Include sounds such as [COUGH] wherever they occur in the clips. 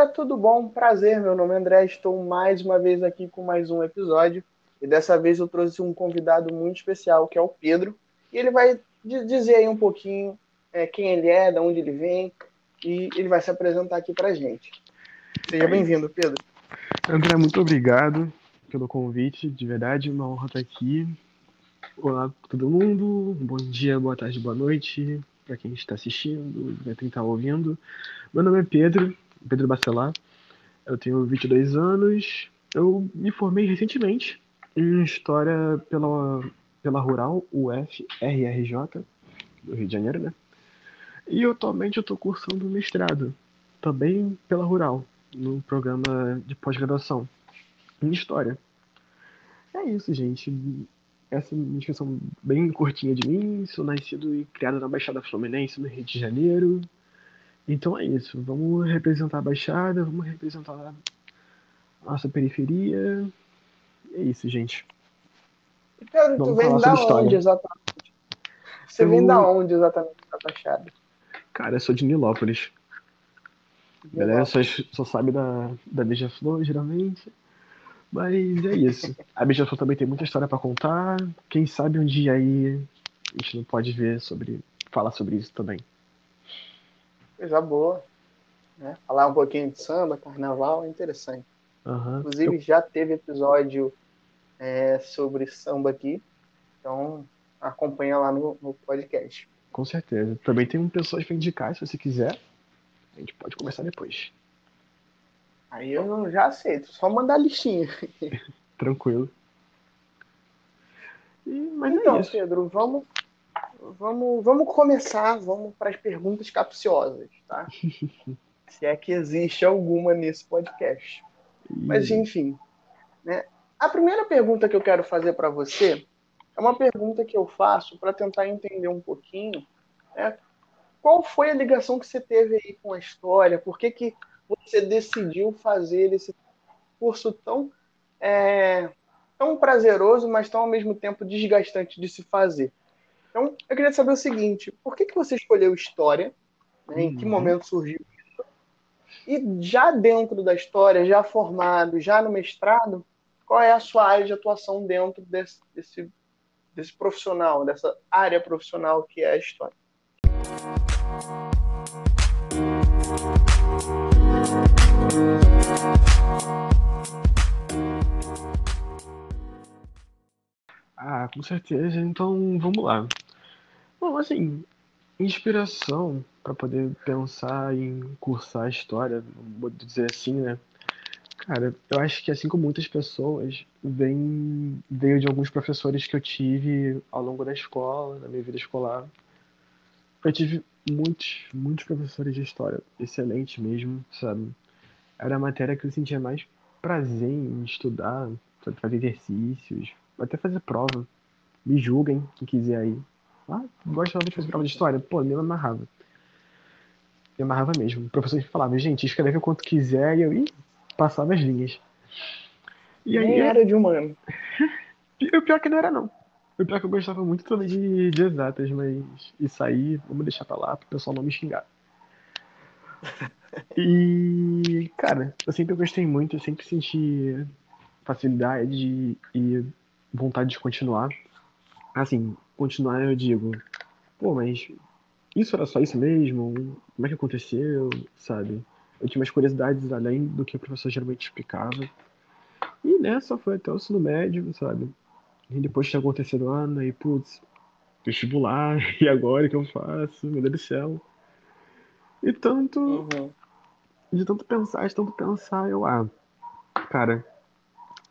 galera, tudo bom? Prazer, meu nome é André, estou mais uma vez aqui com mais um episódio e dessa vez eu trouxe um convidado muito especial que é o Pedro e ele vai dizer aí um pouquinho é, quem ele é, de onde ele vem e ele vai se apresentar aqui pra gente. Seja bem-vindo, Pedro. André, muito obrigado pelo convite, de verdade, uma honra estar aqui. Olá todo mundo, bom dia, boa tarde, boa noite para quem está assistindo, para quem está ouvindo. Meu nome é Pedro, Pedro Bacelar, eu tenho 22 anos, eu me formei recentemente em História pela, pela Rural UFRRJ, do Rio de Janeiro, né? E atualmente eu estou cursando mestrado, também pela Rural, no programa de pós-graduação em História. É isso, gente. Essa é uma descrição bem curtinha de mim. Sou nascido e criado na Baixada Fluminense, no Rio de Janeiro. Então é isso. Vamos representar a Baixada, vamos representar a nossa periferia. É isso, gente. Pedro, tu vem da onde exatamente? Você eu... vem da onde exatamente da Baixada? Cara, eu sou de Nilópolis. Beleza? Só, só sabe da, da Beija-Flor, geralmente. Mas é isso. A Beija-Flor também tem muita história para contar. Quem sabe um dia aí a gente não pode ver sobre. falar sobre isso também. Coisa boa. Né? Falar um pouquinho de samba, carnaval, é interessante. Uhum. Inclusive, Eu... já teve episódio é, sobre samba aqui. Então, acompanha lá no, no podcast. Com certeza. Também tem um pessoal para indicar, se você quiser. A gente pode conversar depois. Aí eu já aceito, só mandar a listinha. [LAUGHS] Tranquilo. E, mas é então, é Pedro, vamos, vamos, vamos começar, vamos para as perguntas capciosas, tá? [LAUGHS] Se é que existe alguma nesse podcast. Mas enfim, né? A primeira pergunta que eu quero fazer para você é uma pergunta que eu faço para tentar entender um pouquinho, né? Qual foi a ligação que você teve aí com a história? Por que, que você decidiu fazer esse curso tão, é, tão prazeroso, mas tão ao mesmo tempo desgastante de se fazer? Então, eu queria saber o seguinte: por que, que você escolheu história? Né, em que uhum. momento surgiu isso? E já dentro da história, já formado, já no mestrado, qual é a sua área de atuação dentro desse, desse, desse profissional, dessa área profissional que é a história? Ah, com certeza. Então, vamos lá. Bom, assim, inspiração para poder pensar em cursar história, vou dizer assim, né? Cara, eu acho que assim como muitas pessoas, vem, veio de alguns professores que eu tive ao longo da escola, da minha vida escolar. Eu tive muitos, muitos professores de história, excelente mesmo, sabe? Era a matéria que eu sentia mais prazer em estudar, fazer exercícios, até fazer prova. Me julguem, quem quiser aí. Ah, gosta de fazer prova de história? Pô, me amarrava. Me amarrava mesmo. O professor falava, gente, escreve o quanto quiser, e eu ia, passava as linhas. E aí, Nem era de humano. [LAUGHS] o pior é que não era, não. O pior é que eu gostava muito também de, de exatas, mas isso aí, vamos deixar pra lá, pro pessoal não me xingar. [LAUGHS] E, cara, eu sempre gostei muito, eu sempre senti facilidade e vontade de continuar. Assim, continuar eu digo, pô, mas isso era só isso mesmo? Como é que aconteceu, sabe? Eu tinha umas curiosidades além do que o professor geralmente explicava. E nessa foi até o ensino médio, sabe? E depois tinha acontecido o ano, aí, putz, vestibular, [LAUGHS] e agora o que eu faço? Meu Deus do céu. E tanto. Uhum. De tanto pensar, de tanto pensar, eu, ah, cara,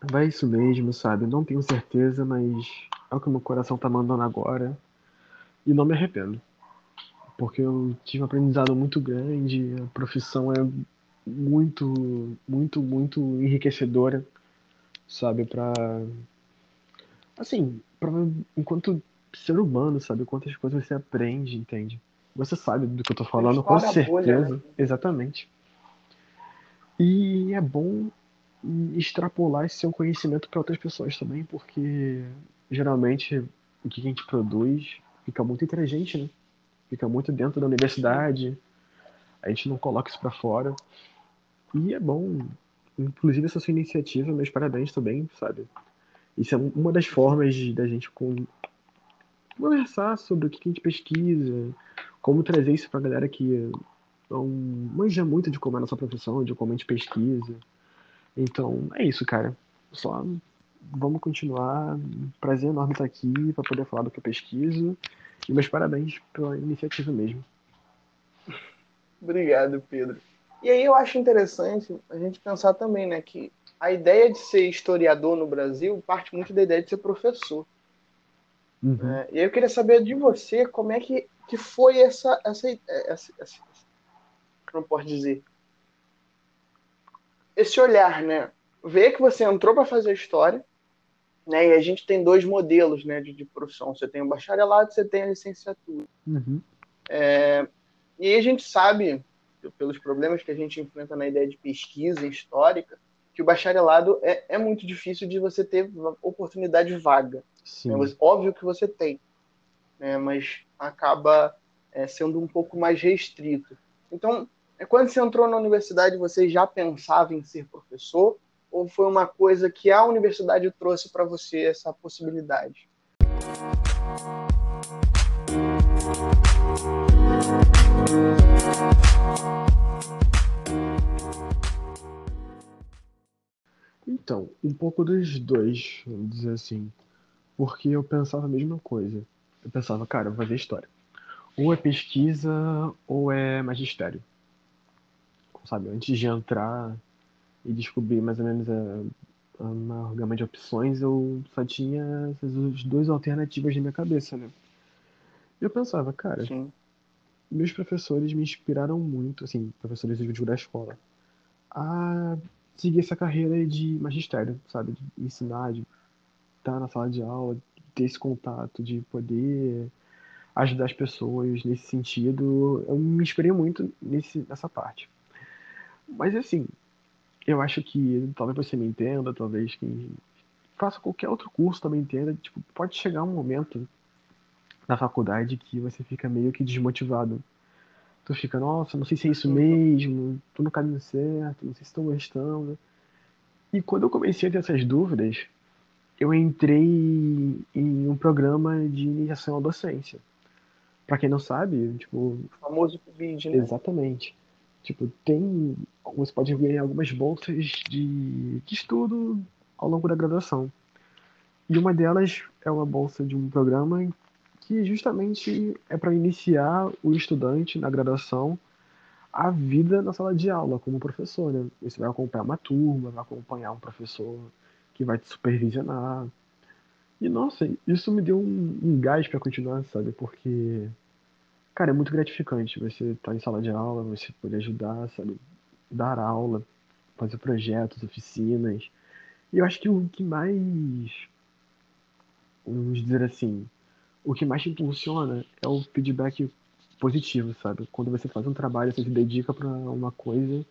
vai isso mesmo, sabe? Não tenho certeza, mas é o que meu coração tá mandando agora. E não me arrependo. Porque eu tive um aprendizado muito grande, a profissão é muito, muito, muito enriquecedora, sabe? Pra. Assim, pra, enquanto ser humano, sabe? Quantas coisas você aprende, entende? Você sabe do que eu tô falando, com certeza. Bolha, né? Exatamente. E é bom extrapolar esse seu conhecimento para outras pessoas também, porque geralmente o que a gente produz fica muito entre a gente, né? Fica muito dentro da universidade, a gente não coloca isso para fora. E é bom, inclusive essa sua iniciativa, meus parabéns também, sabe? Isso é uma das formas de, da gente com, conversar sobre o que a gente pesquisa, como trazer isso pra galera que não manja muito de como é a nossa profissão, de como a gente pesquisa. Então, é isso, cara. Só vamos continuar. Prazer enorme estar aqui para poder falar do que eu pesquiso. E meus parabéns pela iniciativa mesmo. Obrigado, Pedro. E aí eu acho interessante a gente pensar também, né, que a ideia de ser historiador no Brasil parte muito da ideia de ser professor. Uhum. É, e aí eu queria saber de você como é que, que foi essa, essa, essa, essa, não posso dizer, esse olhar, né? Ver que você entrou para fazer história, né? E a gente tem dois modelos, né, de, de profissão. Você tem o bacharelado, você tem a licenciatura. Uhum. É, e a gente sabe, pelos problemas que a gente enfrenta na ideia de pesquisa histórica, que o bacharelado é, é muito difícil de você ter oportunidade vaga. Né? Óbvio que você tem, né? mas acaba é, sendo um pouco mais restrito. Então, é, quando você entrou na universidade, você já pensava em ser professor? Ou foi uma coisa que a universidade trouxe para você essa possibilidade? Então, um pouco dos dois, vamos dizer assim. Porque eu pensava a mesma coisa. Eu pensava, cara, eu vou fazer história. Ou é pesquisa ou é magistério sabe? Antes de entrar e descobrir mais ou menos a, a gama de opções, eu só tinha essas duas alternativas na minha cabeça, né? E eu pensava, cara, Sim. meus professores me inspiraram muito, assim, professores de da escola, a seguir essa carreira de magistério, sabe? De ensinar, de estar na sala de aula, ter esse contato, de poder ajudar as pessoas nesse sentido. Eu me inspirei muito nesse, nessa parte. Mas assim, eu acho que talvez você me entenda, talvez quem faça qualquer outro curso também entenda, tipo, pode chegar um momento na faculdade que você fica meio que desmotivado. Tu fica, nossa, não sei se é isso mesmo, tô no caminho certo, não sei se estou gostando. E quando eu comecei a ter essas dúvidas, eu entrei em um programa de iniciação à docência. Para quem não sabe, tipo, o famoso PIBID, né? Exatamente. Tipo, tem. Você pode ganhar algumas bolsas de, de estudo ao longo da graduação. E uma delas é uma bolsa de um programa que justamente é para iniciar o estudante na graduação a vida na sala de aula como professor. Né? Você vai acompanhar uma turma, vai acompanhar um professor que vai te supervisionar. E nossa, isso me deu um, um gás para continuar, sabe? Porque Cara, é muito gratificante você estar tá em sala de aula, você poder ajudar, sabe? Dar aula, fazer projetos, oficinas. E eu acho que o que mais. Vamos dizer assim. O que mais te impulsiona é o feedback positivo, sabe? Quando você faz um trabalho, você se dedica para uma coisa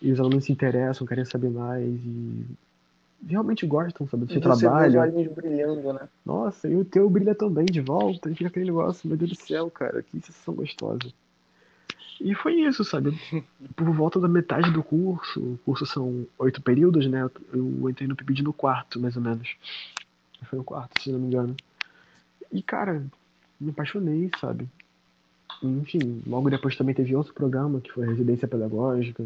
e os alunos se interessam, querem saber mais e realmente gostam, sabe, do seu trabalho. Os olhinhos brilhando, né? Nossa, e o teu brilha também de volta, e fica aquele negócio, meu Deus do céu, cara, que sensação gostosa. E foi isso, sabe? [LAUGHS] Por volta da metade do curso, o curso são oito períodos, né? Eu entrei no PIBID no quarto, mais ou menos. Foi no quarto, se não me engano. E, cara, me apaixonei, sabe? Enfim, logo depois também teve outro programa, que foi Residência Pedagógica,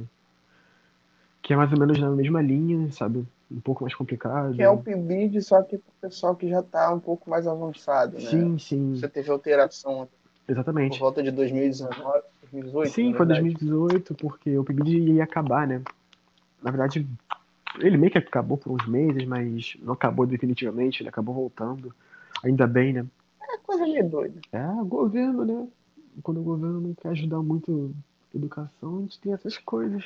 que é mais ou menos na mesma linha, sabe? Um pouco mais complicado. Que é o PIBID, só que o pessoal que já está um pouco mais avançado, né? Sim, sim. Você teve alteração Exatamente. por volta de 2019, 2018? Sim, foi 2018, porque o PIBID ia acabar, né? Na verdade, ele meio que acabou por uns meses, mas não acabou definitivamente, ele acabou voltando. Ainda bem, né? É coisa meio doida. É, o governo, né? Quando o governo não quer ajudar muito a educação, a gente tem essas coisas.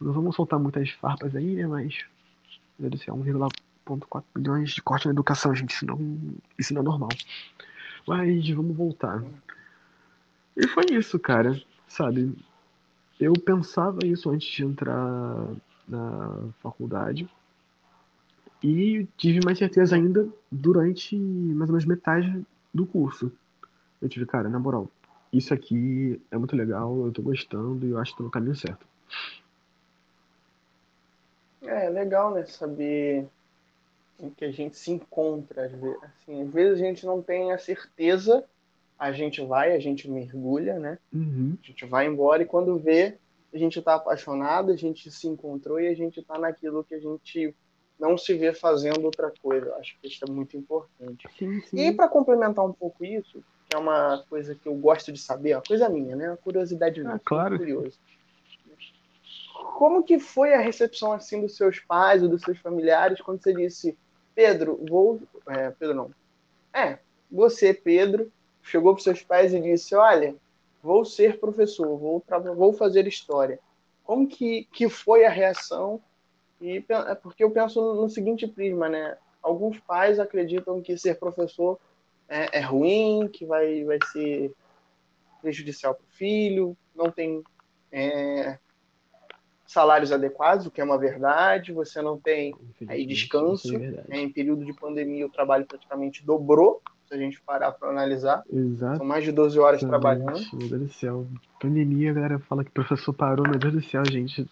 Não vamos soltar muitas farpas aí, né? Mas. Meu Deus do céu, 1,4 bilhões de corte na educação, gente. Isso não, isso não é normal. Mas vamos voltar. E foi isso, cara. Sabe? Eu pensava isso antes de entrar na faculdade. E tive mais certeza ainda durante mais ou menos metade do curso. Eu tive, cara, na moral, isso aqui é muito legal, eu tô gostando e eu acho que tô no caminho certo. É legal, né? Saber em que a gente se encontra. Às vezes, assim, às vezes a gente não tem a certeza, a gente vai, a gente mergulha, né? Uhum. A gente vai embora e quando vê, a gente está apaixonado, a gente se encontrou e a gente está naquilo que a gente não se vê fazendo outra coisa. Acho que isso é muito importante. Sim, sim. E para complementar um pouco isso, que é uma coisa que eu gosto de saber, uma coisa minha, né? Uma curiosidade minha. Ah, claro. Curioso. Como que foi a recepção assim dos seus pais ou dos seus familiares quando você disse, Pedro, vou, é, Pedro não, é, você, Pedro, chegou para seus pais e disse, olha, vou ser professor, vou, vou fazer história. Como que, que foi a reação? E é porque eu penso no, no seguinte prisma, né? Alguns pais acreditam que ser professor é, é ruim, que vai, vai ser prejudicial para o filho, não tem é, salários adequados, o que é uma verdade, você não tem aí descanso. É em período de pandemia o trabalho praticamente dobrou, se a gente parar para analisar. Exato. São mais de 12 horas trabalhando. Meu Deus do céu. Pandemia, a galera fala que o professor parou, meu Deus do céu, gente.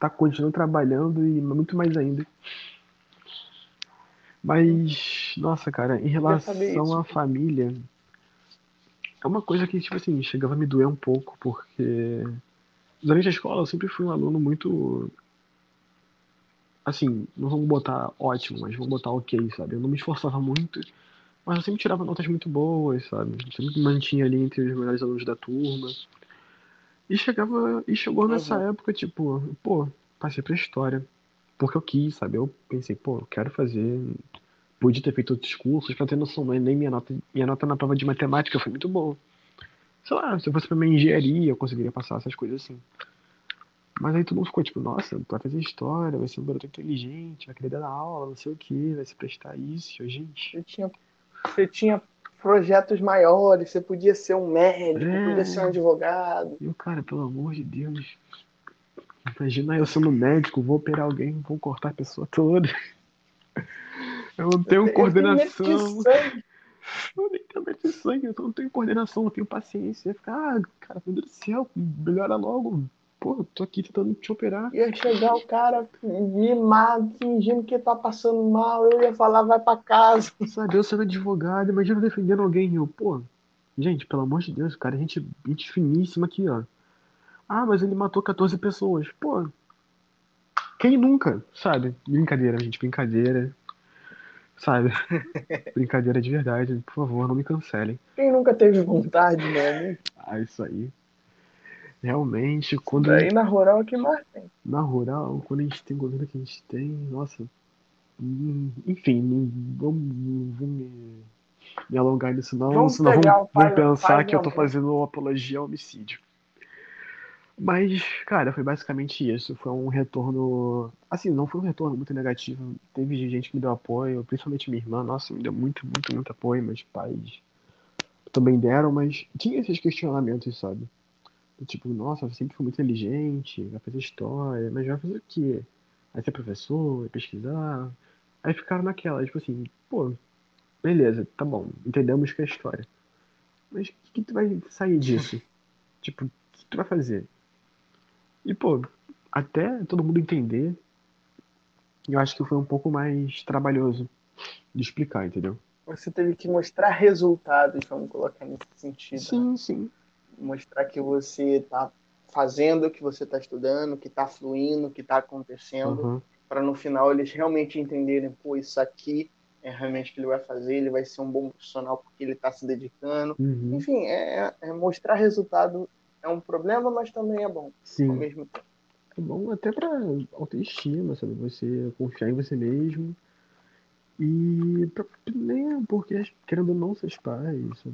Tá continuando trabalhando e muito mais ainda. Mas, nossa, cara, em relação à família, é uma coisa que, tipo assim, chegava a me doer um pouco, porque durante a escola eu sempre fui um aluno muito. Assim, não vamos botar ótimo, mas vamos botar ok, sabe? Eu não me esforçava muito, mas eu sempre tirava notas muito boas, sabe? Eu sempre me mantinha ali entre os melhores alunos da turma. E chegava. E chegou nessa uhum. época, tipo, pô, passei pra história. Porque eu quis, sabe? Eu pensei, pô, eu quero fazer. Pude ter feito outros cursos pra ter noção, mas nem minha nota, minha nota na prova de matemática foi muito boa sei lá, se eu fosse pra minha engenharia, eu conseguiria passar essas coisas assim. Mas aí todo mundo ficou tipo, nossa, vai fazer história, vai ser um garoto inteligente, vai querer dar aula, não sei o que, vai se prestar isso, gente. Você tinha, você tinha projetos maiores, você podia ser um médico, é. podia ser um advogado. E o cara, pelo amor de Deus. Imagina eu sendo médico, vou operar alguém, vou cortar a pessoa toda. [LAUGHS] Eu não tenho eu coordenação. Tenho eu nem tenho medo de sangue, eu não tenho coordenação, não tenho paciência. Ia ficar, ah, cara, meu Deus do céu, melhora logo. Pô, tô aqui tentando te operar. Ia chegar o cara mimado, fingindo que tá passando mal, eu ia falar, vai pra casa. Sabe, eu sendo advogado, imagina defendendo alguém, eu, pô, gente, pelo amor de Deus, cara, a gente, gente finíssima aqui, ó. Ah, mas ele matou 14 pessoas. Pô, quem nunca, sabe? Brincadeira, gente, brincadeira. Sabe? [LAUGHS] Brincadeira de verdade, por favor, não me cancelem. Quem nunca teve vontade, né? Ah, isso aí. Realmente, quando. Daí gente... na rural é que mais tem. Na rural, quando a gente tem o governo que a gente tem, nossa. Hum, enfim, não vou, me, me alongar nisso, não, vamos senão vão, vão pensar que eu tô fazendo apologia ao homicídio. Mas, cara, foi basicamente isso. Foi um retorno. Assim, não foi um retorno muito negativo. Teve gente que me deu apoio, principalmente minha irmã. Nossa, me deu muito, muito, muito apoio. Meus pais também deram, mas tinha esses questionamentos, sabe? Tipo, nossa, você sempre foi muito inteligente, vai fazer história, mas vai fazer o quê? Vai ser professor, vai pesquisar. Aí ficaram naquela, tipo assim, pô, beleza, tá bom, entendemos que é história. Mas o que, que tu vai sair disso? [LAUGHS] tipo, o que tu vai fazer? E, pô, até todo mundo entender, eu acho que foi um pouco mais trabalhoso de explicar, entendeu? Você teve que mostrar resultados, vamos colocar nesse sentido. Sim, né? sim. Mostrar que você está fazendo, que você está estudando, que está fluindo, que está acontecendo, uhum. para no final eles realmente entenderem, pô, isso aqui é realmente o que ele vai fazer, ele vai ser um bom profissional porque ele está se dedicando. Uhum. Enfim, é, é, mostrar resultado é um problema, mas também é bom Sim. ao mesmo tempo. É bom até para autoestima, sabe? Você confiar em você mesmo. E pra, nem porque, querendo ou não, seus pais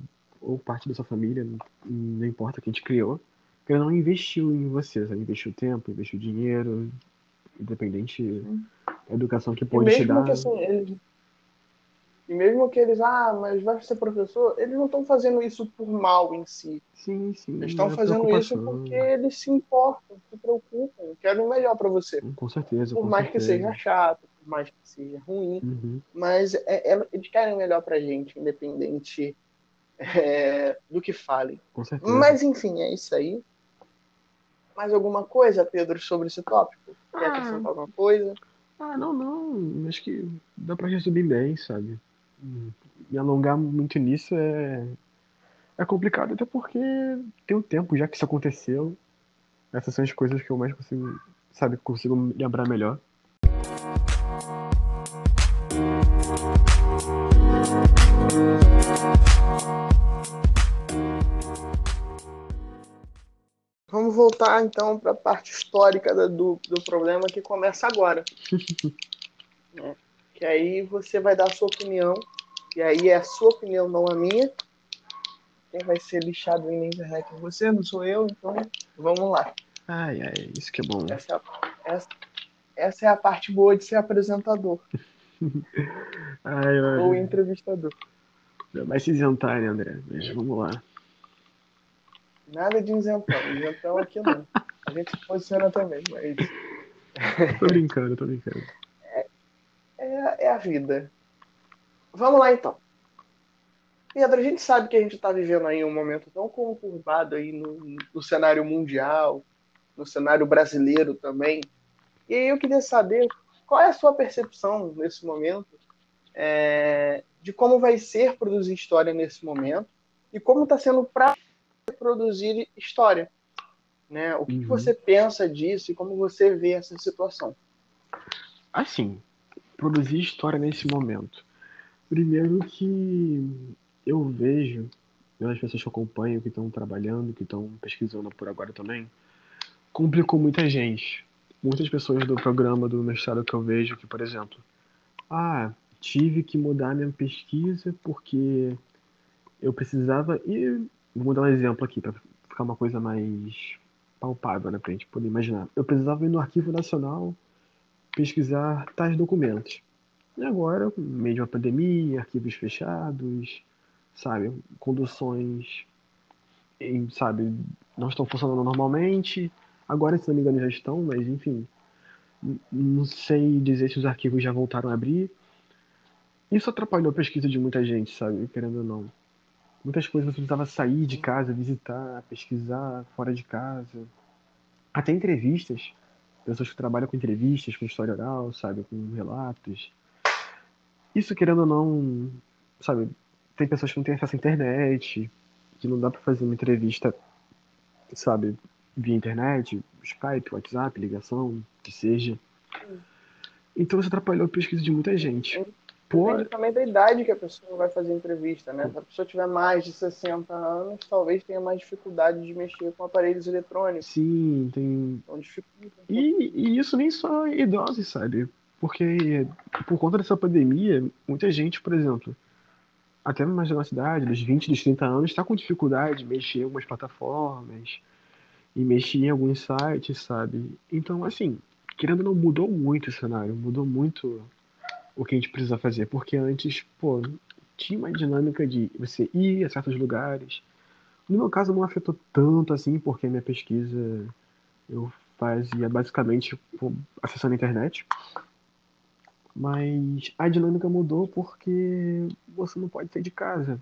ou parte da sua família, não importa quem te criou, querendo não investiu em você, sabe? Investiu tempo, investiu dinheiro, independente da educação que pode te dar. Que, assim, eles e mesmo que eles, ah, mas vai ser professor, eles não estão fazendo isso por mal em si. Sim, sim. Eles estão é fazendo isso porque eles se importam, se preocupam, querem o melhor para você. Com certeza. Por com mais certeza. que seja chato, por mais que seja ruim, uhum. mas é, é, eles querem o melhor pra gente, independente é, do que falem. Com certeza. Mas enfim, é isso aí. Mais alguma coisa, Pedro, sobre esse tópico? Quer acrescentar alguma coisa? Ah, não, não. Acho que dá pra resumir bem, sabe? Me alongar muito nisso é. É complicado, até porque tem um tempo já que isso aconteceu. Essas são as coisas que eu mais consigo, sabe, consigo lembrar melhor. Vamos voltar então para a parte histórica do, do problema que começa agora. é, [LAUGHS] que aí você vai dar a sua opinião, e aí é a sua opinião, não a minha. Quem vai ser lixado aí na internet é você, não sou eu, então vamos lá. Ai, ai, isso que é bom. Essa é a, essa, essa é a parte boa de ser apresentador. [LAUGHS] ai, ai, ou entrevistador. Vai se isentar, né, André? Mas vamos lá. Nada de isentão. Isentão aqui não. A gente se posiciona também, mas. [LAUGHS] tô brincando, tô brincando. É, é, a vida. Vamos lá então. Pedro, a gente sabe que a gente está vivendo aí um momento tão conturbado aí no, no cenário mundial, no cenário brasileiro também. E aí eu queria saber qual é a sua percepção nesse momento é, de como vai ser produzir história nesse momento e como está sendo para produzir história. Né? O que, uhum. que, você pensa disso e como você vê essa situação? Assim, produzir história nesse momento. Primeiro que eu vejo, as pessoas que eu acompanho, que estão trabalhando, que estão pesquisando por agora também, complicou muita gente. Muitas pessoas do programa do mestrado que eu vejo que, por exemplo, ah, tive que mudar minha pesquisa porque eu precisava e Vou dar um exemplo aqui para ficar uma coisa mais palpável, né, pra gente poder imaginar. Eu precisava ir no Arquivo Nacional pesquisar tais documentos. E agora, meio de uma pandemia, arquivos fechados, sabe, conduções, em, sabe, não estão funcionando normalmente. Agora, se não me engano, já estão, mas enfim, não sei dizer se os arquivos já voltaram a abrir. Isso atrapalhou a pesquisa de muita gente, sabe, querendo ou não. Muitas coisas você precisava sair de casa, visitar, pesquisar fora de casa. Até entrevistas. Pessoas que trabalham com entrevistas, com história oral, sabe? Com relatos. Isso, querendo ou não, sabe? Tem pessoas que não têm acesso à internet, que não dá para fazer uma entrevista, sabe? Via internet, Skype, WhatsApp, ligação, que seja. Então isso atrapalhou a pesquisa de muita gente. Depende também da idade que a pessoa vai fazer entrevista, né? Se a pessoa tiver mais de 60 anos, talvez tenha mais dificuldade de mexer com aparelhos eletrônicos. Sim, tem. Então dificulta. E, e, isso nem só idosos, sabe? Porque por conta dessa pandemia, muita gente, por exemplo, até mais da nossa idade, dos 20, dos 30 anos, está com dificuldade de mexer em algumas plataformas e mexer em alguns sites, sabe? Então, assim, querendo ou não, mudou muito o cenário, mudou muito o que a gente precisa fazer. Porque antes, pô, tinha uma dinâmica de você ir a certos lugares. No meu caso, não afetou tanto assim, porque a minha pesquisa eu fazia basicamente acessando a internet. Mas a dinâmica mudou porque você não pode sair de casa.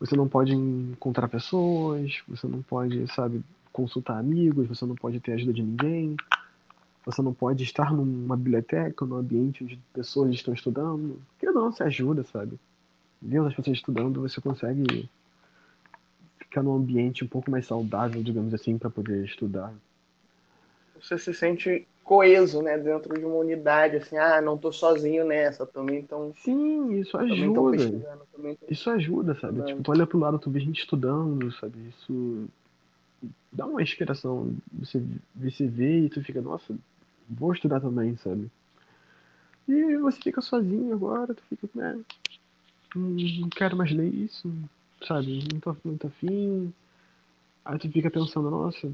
Você não pode encontrar pessoas, você não pode, sabe, consultar amigos, você não pode ter ajuda de ninguém. Você não pode estar numa biblioteca, num ambiente onde pessoas estão estudando. Que não, se ajuda, sabe? Vendo as pessoas estudando, você consegue ficar num ambiente um pouco mais saudável, digamos assim, para poder estudar. Você se sente coeso, né, dentro de uma unidade, assim, ah, não tô sozinho nessa, também então Sim, isso ajuda. Isso ajuda, sabe? Tipo, tu olha pro lado, tu vê gente estudando, sabe? Isso dá uma inspiração. Você, você vê e tu fica, nossa, vou estudar também, sabe? E você fica sozinho agora, tu fica, né? Não quero mais ler isso, sabe? Não tô muito afim. Aí tu fica pensando, nossa,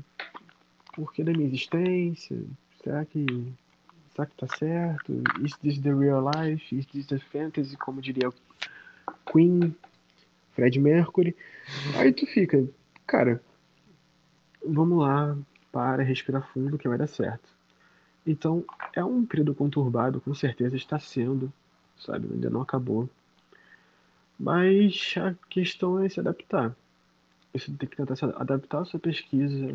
por que da minha existência? Será que. Será que tá certo? Is this the real life? Is this the fantasy? Como diria Queen, Fred Mercury. Aí tu fica, cara, vamos lá, para, respira fundo que vai dar certo. Então, é um período conturbado, com certeza está sendo, sabe? Ainda não acabou. Mas a questão é se adaptar. Você tem que tentar se adaptar a sua pesquisa,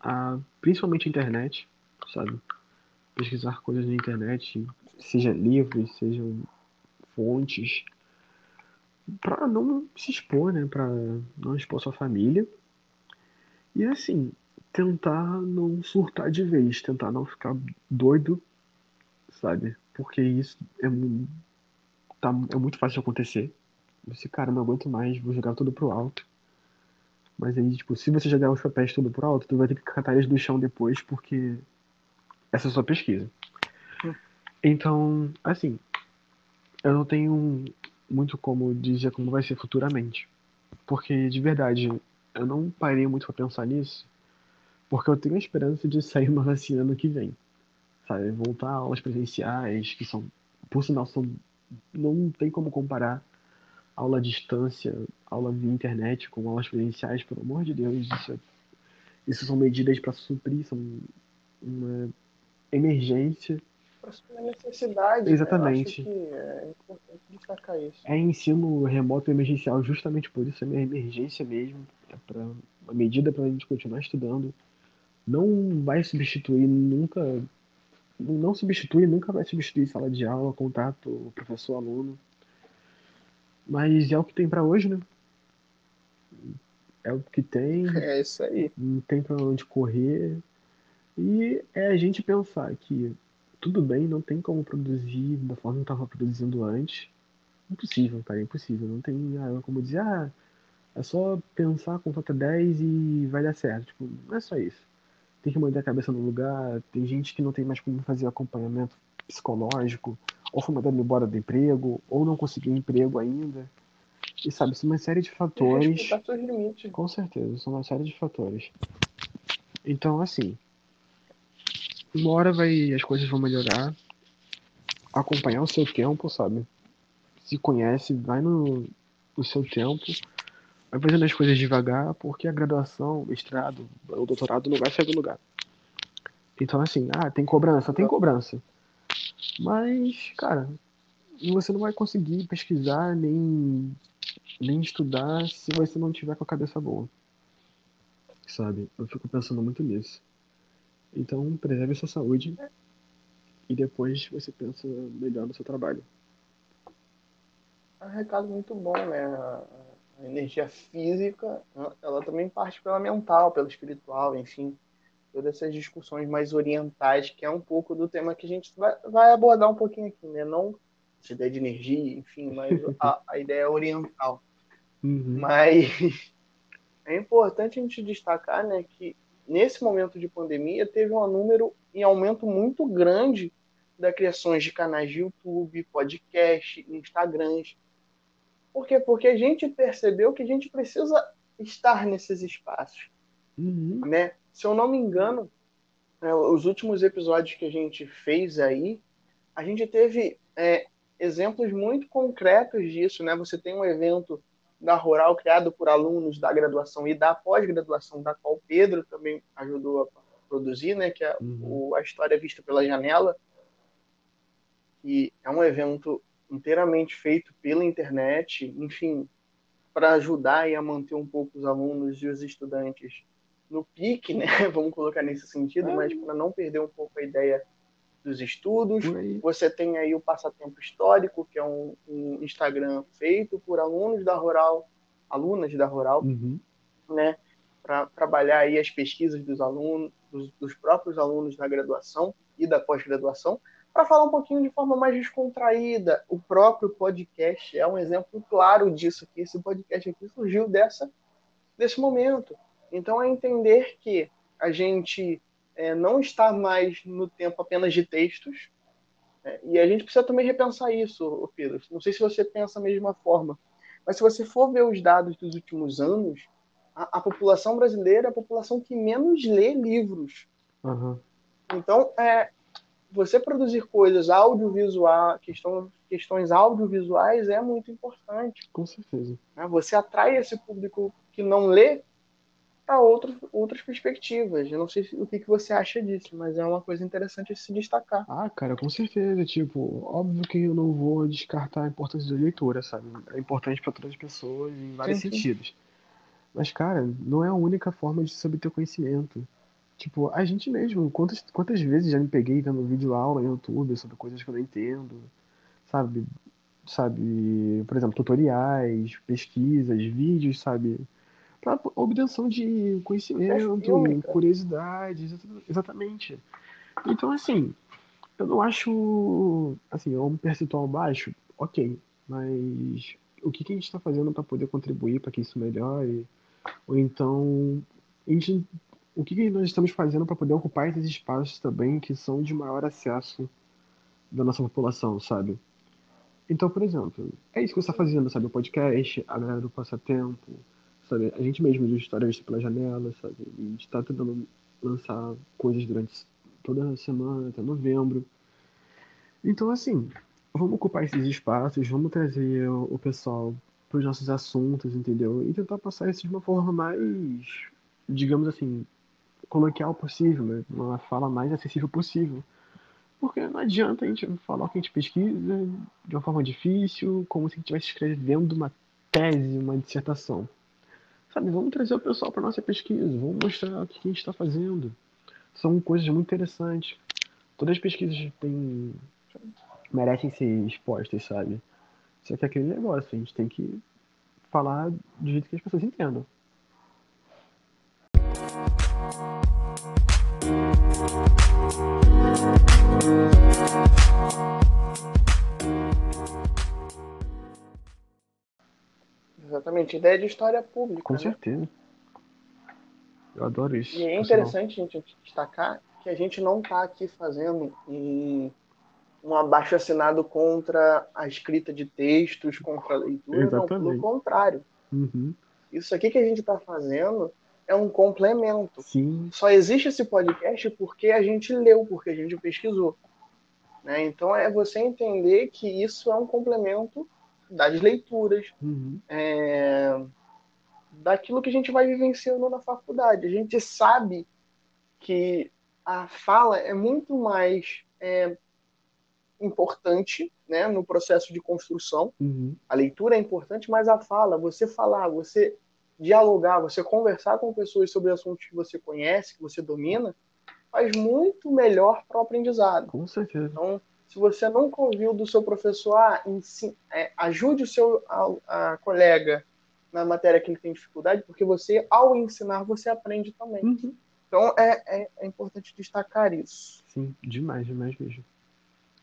a, principalmente a internet, sabe? pesquisar coisas na internet, seja livros, sejam fontes, para não se expor, né? Para não expor sua família. E assim, tentar não surtar de vez, tentar não ficar doido, sabe? Porque isso é, tá, é muito fácil de acontecer. Você, cara, não aguento mais, vou jogar tudo pro alto. Mas aí, tipo, se você jogar os papéis tudo pro alto, tu vai ter que catar eles do chão depois, porque essa é a sua pesquisa. Hum. Então, assim, eu não tenho muito como dizer como vai ser futuramente. Porque, de verdade, eu não parei muito para pensar nisso, porque eu tenho a esperança de sair uma vacina no que vem. Sabe? Voltar a aulas presenciais, que são, por sinal, são, não tem como comparar aula à distância, aula via internet com aulas presenciais, pelo amor de Deus. Isso, é, isso são medidas para suprir, são uma emergência próxima necessidade. Exatamente. Né? é importante destacar isso. É ensino remoto emergencial justamente por isso, é uma emergência mesmo, é para uma medida para a gente continuar estudando. Não vai substituir nunca, não substitui, nunca vai substituir sala de aula, contato professor-aluno. Mas é o que tem para hoje, né? É o que tem. [LAUGHS] É isso aí. Não tem para onde correr. E é a gente pensar que tudo bem, não tem como produzir da forma que eu estava produzindo antes. Impossível, cara, impossível. Não tem ah, como dizer, ah, é só pensar com falta 10 e vai dar certo. Tipo, não é só isso. Tem que manter a cabeça no lugar, tem gente que não tem mais como fazer acompanhamento psicológico, ou foi mandado embora do emprego, ou não conseguiu emprego ainda. E sabe, são uma série de fatores. Com certeza, são uma série de fatores. Então, assim, uma hora vai, as coisas vão melhorar. Acompanhar o seu tempo, sabe? Se conhece, vai no, no seu tempo. Vai fazendo as coisas devagar, porque a graduação, mestrado, o doutorado não vai sair do lugar. Então, assim, ah, tem cobrança, tem cobrança. Mas, cara, você não vai conseguir pesquisar nem, nem estudar se você não tiver com a cabeça boa. Sabe? Eu fico pensando muito nisso. Então, preserve sua saúde e depois você pensa melhor no seu trabalho. É um recado muito bom, né? A energia física, ela também parte pela mental, pela espiritual, enfim. Todas essas discussões mais orientais, que é um pouco do tema que a gente vai, vai abordar um pouquinho aqui, né? Não essa ideia de energia, enfim, mas a, a ideia oriental. Uhum. Mas [LAUGHS] é importante a gente destacar, né, que nesse momento de pandemia, teve um número em aumento muito grande da criações de canais de YouTube, podcast, Instagrams. Por quê? Porque a gente percebeu que a gente precisa estar nesses espaços. Uhum. Né? Se eu não me engano, é, os últimos episódios que a gente fez aí, a gente teve é, exemplos muito concretos disso. Né? Você tem um evento da Rural, criado por alunos da graduação e da pós-graduação, da qual Pedro também ajudou a produzir, né, que é uhum. o, a história vista pela janela, e é um evento inteiramente feito pela internet, enfim, para ajudar e a manter um pouco os alunos e os estudantes no pique, né? [LAUGHS] Vamos colocar nesse sentido, mas para não perder um pouco a ideia dos estudos. Você tem aí o Passatempo Histórico, que é um, um Instagram feito por alunos da Rural, alunas da Rural, uhum. né? Para trabalhar aí as pesquisas dos alunos, dos, dos próprios alunos da graduação e da pós-graduação, para falar um pouquinho de forma mais descontraída. O próprio podcast é um exemplo claro disso, que esse podcast aqui surgiu dessa, desse momento. Então, é entender que a gente é, não está mais no tempo apenas de textos. É, e a gente precisa também repensar isso, Pedro. Não sei se você pensa da mesma forma, mas se você for ver os dados dos últimos anos, a, a população brasileira é a população que menos lê livros. Uhum. Então, é, você produzir coisas audiovisuais, questão, questões audiovisuais é muito importante. Com certeza. Né? Você atrai esse público que não lê para outras, outras perspectivas. Eu não sei o que, que você acha disso, mas é uma coisa interessante se destacar. Ah, cara, com certeza. Tipo, óbvio que eu não vou descartar a importância da leitura, sabe? É importante para todas as pessoas em vários sim, sim. sentidos. Mas, cara, não é a única forma de se obter conhecimento. Tipo, a gente mesmo, quantas, quantas vezes já me peguei dando vídeo aula no YouTube sobre coisas que eu não entendo, sabe? Sabe, por exemplo, tutoriais, pesquisas, vídeos, sabe? Pra obtenção de conhecimento, curiosidade, exatamente. Então, assim, eu não acho, assim, é um percentual baixo, ok, mas o que, que a gente está fazendo para poder contribuir para que isso melhore? Ou então, a gente o que, nós estamos fazendo para poder ocupar esses espaços também que são de maior acesso da nossa população, sabe? Então, por exemplo, é isso que você está fazendo, sabe? O podcast, a galera do passatempo, sabe? A gente mesmo de História Vista pela Janela, sabe? A gente está tentando lançar coisas durante toda a semana, até novembro. Então, assim, vamos ocupar esses espaços, vamos trazer o pessoal para os nossos assuntos, entendeu? E tentar passar isso de uma forma mais, digamos assim, coloquial possível, né? uma fala mais acessível possível. Porque não adianta a gente falar o que a gente pesquisa de uma forma difícil, como se a gente estivesse escrevendo uma tese, uma dissertação. Sabe, vamos trazer o pessoal para nossa pesquisa, vamos mostrar o que a gente está fazendo. São coisas muito interessantes. Todas as pesquisas têm, merecem ser expostas, sabe? Só que é aquele negócio, a gente tem que falar do jeito que as pessoas entendam. Exatamente, ideia de história pública. Com né? certeza. Eu adoro isso. E é interessante a gente destacar que a gente não está aqui fazendo um, um abaixo assinado contra a escrita de textos, contra a leitura, Exatamente. não, pelo contrário. Uhum. Isso aqui que a gente está fazendo é um complemento. Sim. Só existe esse podcast porque a gente leu, porque a gente pesquisou. Né? Então é você entender que isso é um complemento das leituras, uhum. é, daquilo que a gente vai vivenciando na faculdade. A gente sabe que a fala é muito mais é, importante né, no processo de construção. Uhum. A leitura é importante, mas a fala, você falar, você dialogar, você conversar com pessoas sobre assuntos que você conhece, que você domina, faz muito melhor para o aprendizado. Com certeza. Então, se você nunca ouviu do seu professor, ah, ensine, é, ajude o seu a, a, colega na matéria que ele tem dificuldade, porque você, ao ensinar, você aprende também. Uhum. Então, é, é, é, importante destacar isso. Sim, demais, demais mesmo.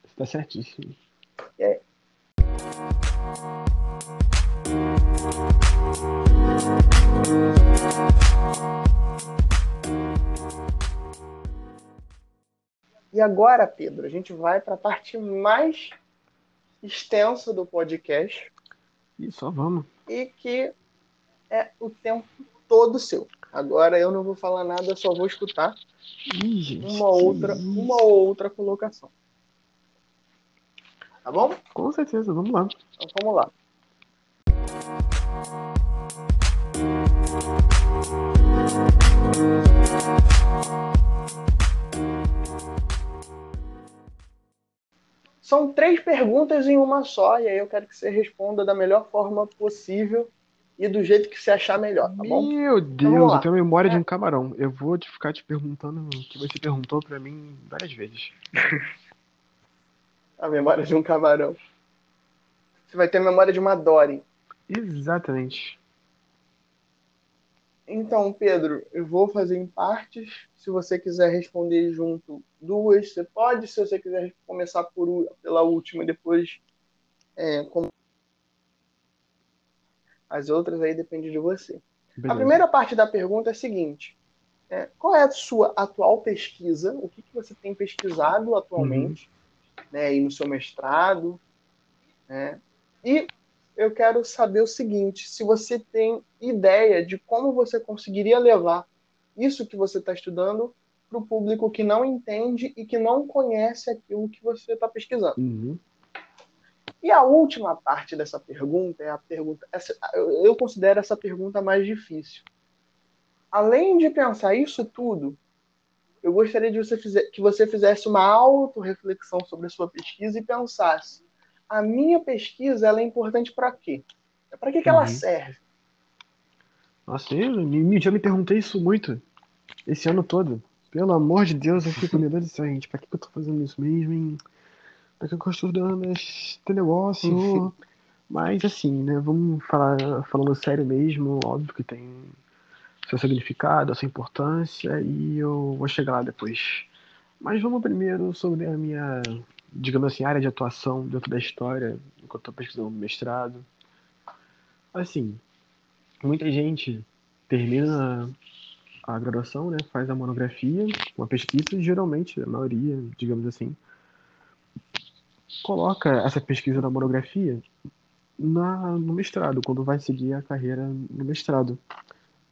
Está certíssimo. É. E agora, Pedro, a gente vai para a parte mais extensa do podcast. E só vamos. E que é o tempo todo seu. Agora eu não vou falar nada, só vou escutar Ih, gente, uma outra, uma outra colocação. Tá bom? Com certeza, vamos lá. Então vamos lá. São três perguntas em uma só, e aí eu quero que você responda da melhor forma possível e do jeito que você achar melhor, tá bom? Meu então, Deus, então, eu tenho a memória é. de um camarão. Eu vou te ficar te perguntando o que você perguntou para mim várias vezes. [LAUGHS] a memória de um camarão. Você vai ter a memória de uma Dory. Exatamente. Então, Pedro, eu vou fazer em partes. Se você quiser responder junto duas, você pode. Se você quiser começar por, pela última e depois é, com... as outras, aí depende de você. Beleza. A primeira parte da pergunta é a seguinte: é, qual é a sua atual pesquisa? O que, que você tem pesquisado atualmente, uhum. né, aí no seu mestrado? Né? E eu quero saber o seguinte: se você tem ideia de como você conseguiria levar isso que você está estudando para o público que não entende e que não conhece aquilo que você está pesquisando. Uhum. E a última parte dessa pergunta é a pergunta. Essa, eu considero essa pergunta mais difícil. Além de pensar isso tudo, eu gostaria de você fizer, que você fizesse uma auto-reflexão sobre a sua pesquisa e pensasse a minha pesquisa ela é importante para quê? Para que, que uhum. ela serve? Nossa, eu já me perguntei isso muito esse ano todo. Pelo amor de Deus, eu fico, meu Deus do céu, gente, pra que, que eu tô fazendo isso mesmo, hein? Pra que eu tô estudando este negócio? [LAUGHS] Mas assim, né, vamos falar falando sério mesmo, óbvio que tem seu significado, a sua importância, e eu vou chegar lá depois. Mas vamos primeiro sobre a minha, digamos assim, área de atuação dentro da história, enquanto estou pesquisando no mestrado. Assim, muita gente termina a graduação, né, faz a monografia, uma pesquisa, e geralmente, a maioria, digamos assim, coloca essa pesquisa da monografia na, no mestrado, quando vai seguir a carreira no mestrado.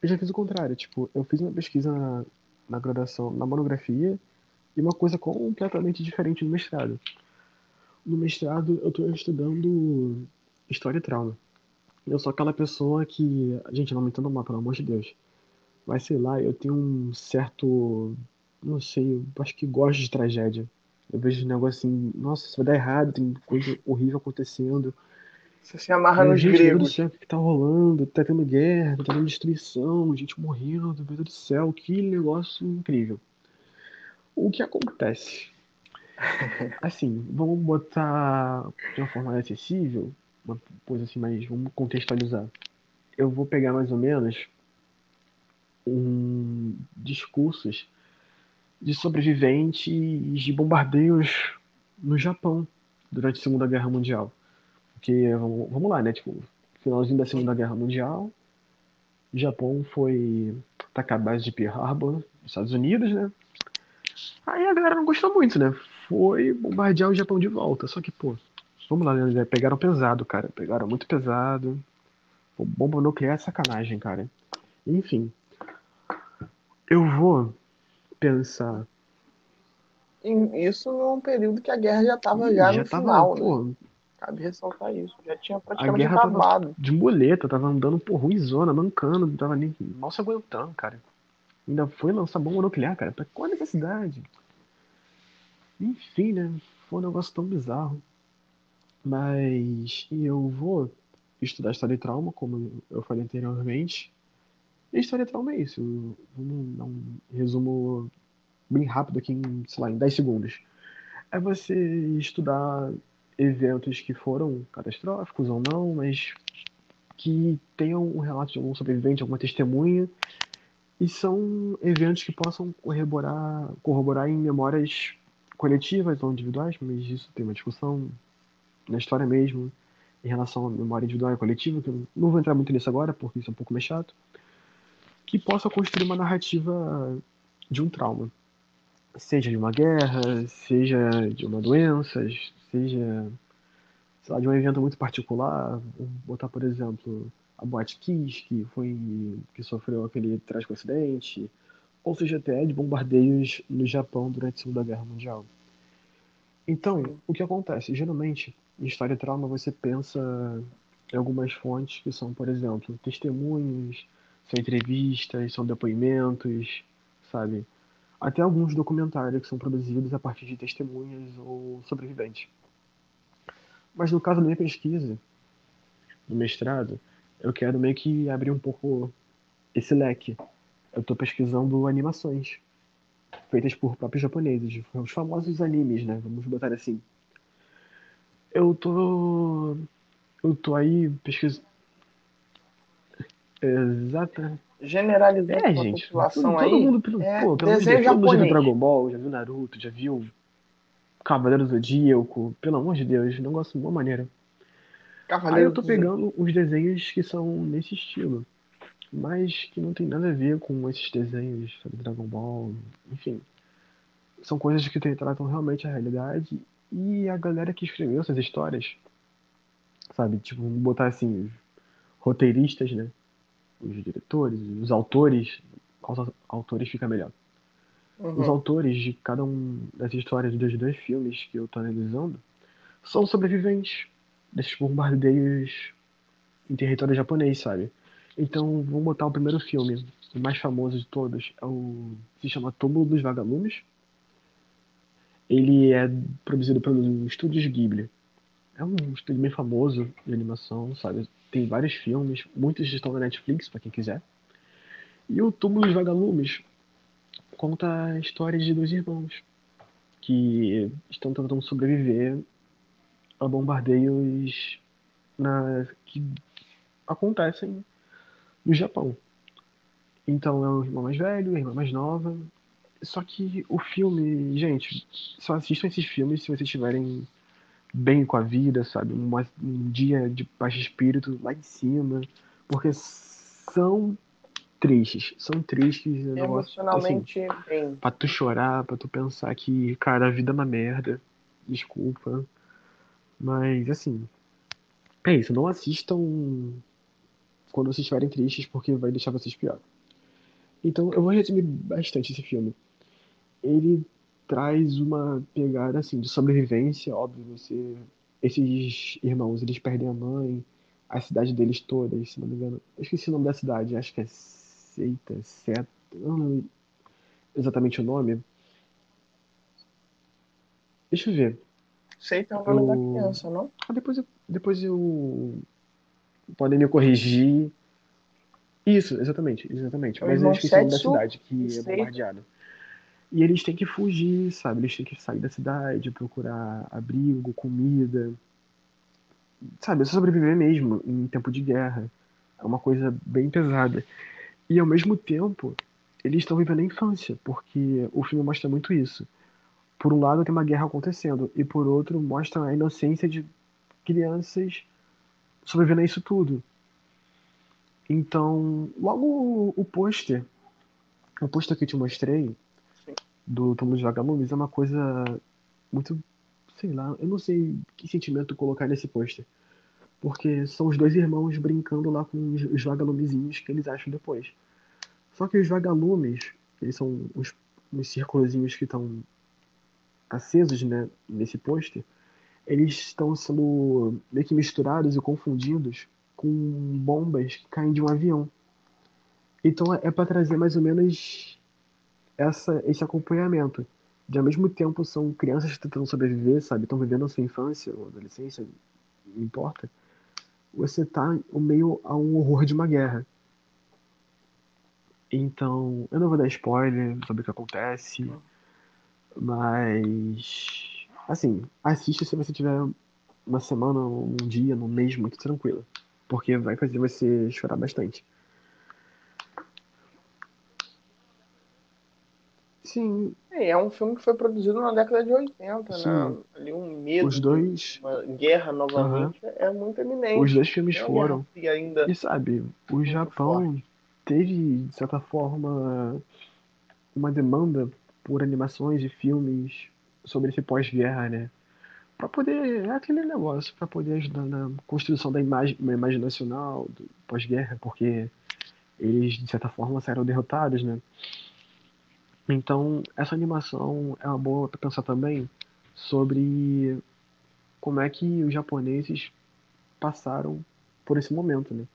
Eu já fiz o contrário, tipo, eu fiz uma pesquisa na, na graduação, na monografia, e uma coisa completamente diferente no mestrado. No mestrado, eu estou estudando História e Trauma. Eu sou aquela pessoa que. Gente, não me entendo mal, pelo amor de Deus. Mas sei lá, eu tenho um certo. Não sei, eu acho que gosto de tragédia. Eu vejo um negócio assim, nossa, isso vai dar errado, tem coisa horrível acontecendo. Você se amarra nos gente, meu Deus do gregos. céu, o que tá rolando? Tá tendo guerra, tá tendo destruição, gente morrendo, meu Deus do céu, que negócio incrível. O que acontece? [LAUGHS] Assim, vamos botar de uma forma mais acessível, uma coisa assim mais, vamos contextualizar. Eu vou pegar mais ou menos um discursos de sobreviventes de bombardeios no Japão durante a Segunda Guerra Mundial. Porque, vamos vamos lá, né? Tipo, finalzinho da Segunda Guerra Mundial, o Japão foi atacar a base de Pearl Harbor, nos Estados Unidos, né? Aí a galera não gostou muito, né? Foi bombardear o Japão de volta. Só que, pô, vamos lá, né? Pegaram pesado, cara. Pegaram muito pesado. Pô, bomba nuclear é sacanagem, cara. Enfim. Eu vou pensar. E Isso num período que a guerra já estava já, já no tava, final, né? pô, Cabe ressaltar isso. Já tinha a praticamente guerra tava acabado. de muleta, tava andando por ruizona, mancando, não tava nem mal se aguentando, cara. Ainda foi lançar bomba nuclear, cara. Pra qual a necessidade? Enfim, né? Foi um negócio tão bizarro. Mas eu vou estudar história e trauma, como eu falei anteriormente. E história e trauma é isso. Vamos dar um resumo bem rápido aqui, em, sei lá, em 10 segundos. É você estudar eventos que foram catastróficos ou não, mas que tenham um relato de algum sobrevivente, alguma testemunha, e são eventos que possam corroborar, corroborar em memórias coletivas ou individuais, mas isso tem uma discussão na história mesmo, em relação à memória individual e coletiva, que eu não vou entrar muito nisso agora, porque isso é um pouco mais chato, que possa construir uma narrativa de um trauma. Seja de uma guerra, seja de uma doença, seja lá, de um evento muito particular. Vou botar, por exemplo, a Boate Kiss, que foi que sofreu aquele trágico acidente, ou seja até de bombardeios no Japão durante a Segunda Guerra Mundial. Então, o que acontece? Geralmente, em história e trauma, você pensa em algumas fontes que são, por exemplo, testemunhos, são entrevistas, são depoimentos, sabe? Até alguns documentários que são produzidos a partir de testemunhas ou sobreviventes. Mas no caso da minha pesquisa, no mestrado, eu quero meio que abrir um pouco esse leque. Eu estou pesquisando animações feitas por próprios japoneses, os famosos animes, né? Vamos botar assim. Eu tô eu tô aí pesquisando Exata. Generalizando É, gente. população todo, aí. todo mundo, pelo, é pô, pelo amor de desenho Deus, todo mundo já viu. Dragon Ball, já viu Naruto, já viu Cavaleiro do Zodíaco, pelo amor de Deus, negócio de uma maneira. Aí Cavaleiro eu tô do pegando os desenhos que são nesse estilo, mas que não tem nada a ver com esses desenhos, sabe, Dragon Ball, enfim. São coisas que tratam realmente a realidade e a galera que escreveu essas histórias, sabe, tipo, vamos botar assim, os roteiristas, né, os diretores, os autores, autores fica melhor. Os Uhum. autores de cada um das histórias dos dois filmes que eu tô analisando são sobreviventes desses bombardeios em território japonês, sabe? Então, vamos botar o primeiro filme, o mais famoso de todos, é o se chama Túmulo dos Vagalumes. Ele é produzido pelo Estúdios Ghibli. É um estúdio bem famoso de animação, sabe? Tem vários filmes, muitos estão na Netflix, pra quem quiser. E o Túmulo dos Vagalumes conta a história de dois irmãos que estão tentando sobreviver a bombardeios na, que acontecem no Japão. Então é o irmão mais velho, a irmã mais nova. Só que o filme, gente, só assistam esses filmes se vocês estiverem bem com a vida, sabe? Um, um dia de paz de espírito lá em cima. Porque são tristes. São tristes. É Emocionalmente assim, bem. Pra tu chorar, pra tu pensar que, cara, a vida é uma merda. Desculpa. Mas, assim. É isso. Não assistam quando vocês estiverem tristes, porque vai deixar vocês pior. Então, eu vou resumir bastante esse filme. Ele traz uma pegada, assim, de sobrevivência. Óbvio, você. Esses irmãos, eles perdem a mãe, a cidade deles toda, se não me engano. Eu esqueci o nome da cidade, acho que é Seita, Seta, não lembro exatamente o nome. Deixa eu ver. Seita é o nome eu... da criança, não? Ah, depois eu, depois eu. Podem me corrigir. Isso, exatamente, exatamente. Mas o nome da cidade que é bombardeada. E eles têm que fugir, sabe? Eles têm que sair da cidade, procurar abrigo, comida. Sabe, sobreviver mesmo em tempo de guerra. É uma coisa bem pesada. E ao mesmo tempo, eles estão vivendo a infância, porque o filme mostra muito isso. Por um lado, tem uma guerra acontecendo, e por outro, mostra a inocência de crianças sobrevivendo a isso tudo. Então, logo o pôster, o pôster que eu te mostrei, Sim. do Tomo de Vagalumes, é uma coisa muito, sei lá, eu não sei que sentimento colocar nesse pôster. Porque são os dois irmãos brincando lá com os vagalumezinhos que eles acham depois. Só que os vagalumes, eles são os círculozinhos que estão acesos né, nesse pôster, eles estão sendo meio que misturados e confundidos com bombas que caem de um avião. Então é para trazer mais ou menos essa, esse acompanhamento. De ao mesmo tempo são crianças tentando sobreviver, sabe? Estão vivendo a sua infância ou adolescência, não importa você tá o meio a um horror de uma guerra. Então, eu não vou dar spoiler sobre o que acontece, mas assim, assista se você tiver uma semana, um dia, um mês muito tranquilo, porque vai fazer você chorar bastante. Sim. É, é um filme que foi produzido na década de 80, Sim. né? Ali um medo. Os dois. Uma guerra novamente uhum. é muito eminente. Os dois filmes é foram. E ainda. E sabe, o Japão forte. teve, de certa forma, uma demanda por animações e filmes sobre esse pós-guerra, né? Pra poder. É aquele negócio, para poder ajudar na construção da imagem, uma imagem nacional pós-guerra, porque eles, de certa forma, saíram derrotados, né? Então, essa animação é uma boa para pensar também sobre como é que os japoneses passaram por esse momento, né?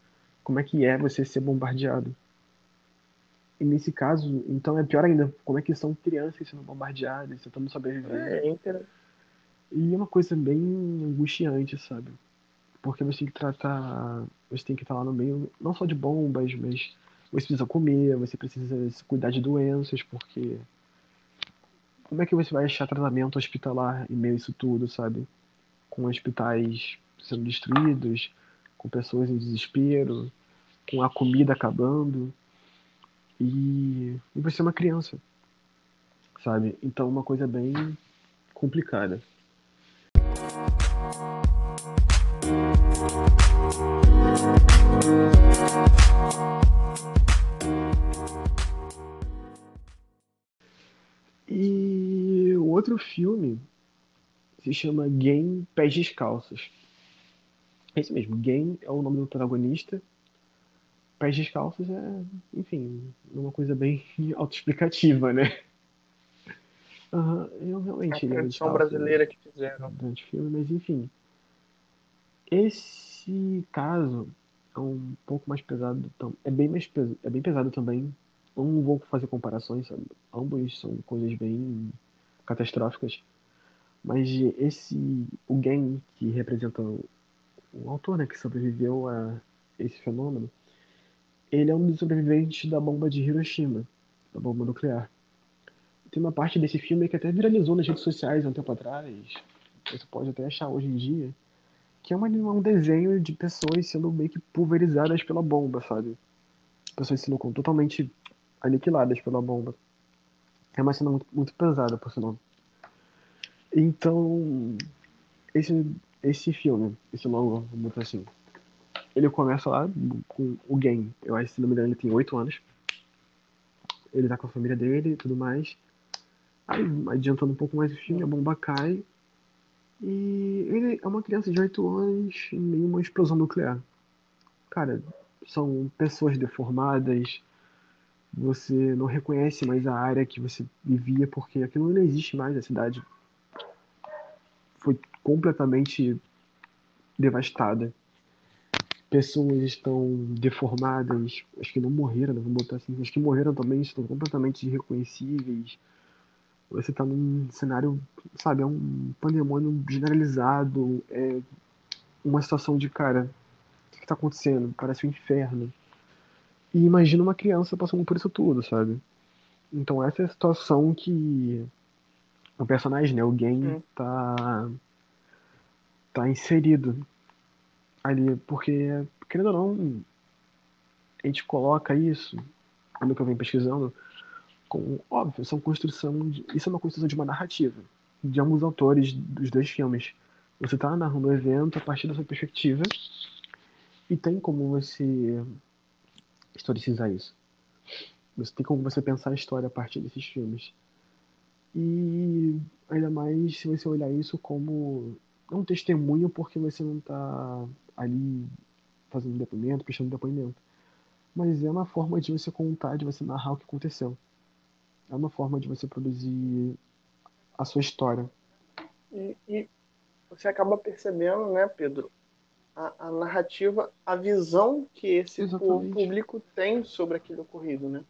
Como é que é você ser bombardeado. E nesse caso, então é pior ainda, como é que são crianças sendo bombardeadas, tentando sobreviver. É, é E é uma coisa bem angustiante, sabe? Porque você tem que tratar, você tem que estar lá no meio, não só de bombas, mas você precisa comer, você precisa se cuidar de doenças, porque como é que você vai achar tratamento hospitalar em meio a isso tudo, sabe? Com hospitais sendo destruídos, com pessoas em desespero, com a comida acabando. E, e você é uma criança, sabe? Então, uma coisa bem complicada. E o outro filme se chama Game Pés Descalços. É isso mesmo, Game é o nome do protagonista. Pés Descalços é, enfim, uma coisa bem [LAUGHS] autoexplicativa, né? Uhum, eu realmente. É a tradução brasileira que fizeram. Durante o filme, mas enfim. Esse caso é um pouco mais pesado. É bem mais pesado, é bem pesado também não vou fazer comparações, sabe? ambos são coisas bem catastróficas. Mas esse, o Gen, que representa o autor, né, que sobreviveu a esse fenômeno, ele é um dos sobreviventes da bomba de Hiroshima, da bomba nuclear. tem uma parte desse filme que até viralizou nas redes sociais há um tempo atrás. Você pode até achar hoje em dia. Que é um desenho de pessoas sendo meio que pulverizadas pela bomba, sabe? Pessoas sendo totalmente aniquiladas pela bomba. É uma cena muito, muito pesada, por sinal. Então, esse, esse filme, esse longo, vamos botar assim, ele começa lá com o Game. Eu acho que, se não me engano, ele tem 8 anos. Ele tá com a família dele e tudo mais. Aí, adiantando um pouco mais o filme, a bomba cai. E ele é uma criança de 8 anos em meio a uma explosão nuclear. Cara, são pessoas deformadas. Você não reconhece mais a área que você vivia porque aquilo não existe mais, a cidade foi completamente devastada. Pessoas estão deformadas, acho que não morreram, né? vamos botar assim, acho que morreram também, estão completamente irreconhecíveis. Você está num cenário, sabe, é um pandemônio generalizado, é uma situação de, cara, o que está acontecendo? Parece um inferno. E imagina uma criança passando por isso tudo, sabe? Então essa é a situação que o personagem, né, o Gen, hum. tá, tá inserido ali, porque, querendo ou não, a gente coloca isso, pelo que eu venho pesquisando, com, óbvio, são construção, de, isso é uma construção de uma narrativa, de ambos os autores dos dois filmes. Você tá narrando o evento a partir da sua perspectiva, e tem como você historicizar isso. Você tem como você pensar a história a partir desses filmes. E ainda mais se você olhar isso como um testemunho porque você não está ali fazendo depoimento, prestando depoimento. Mas é uma forma de você contar, de você narrar o que aconteceu. É uma forma de você produzir a sua história. E, e você acaba percebendo, né, Pedro, a, a, narrativa, a visão que esse Exatamente. público tem sobre aquele ocorrido, né?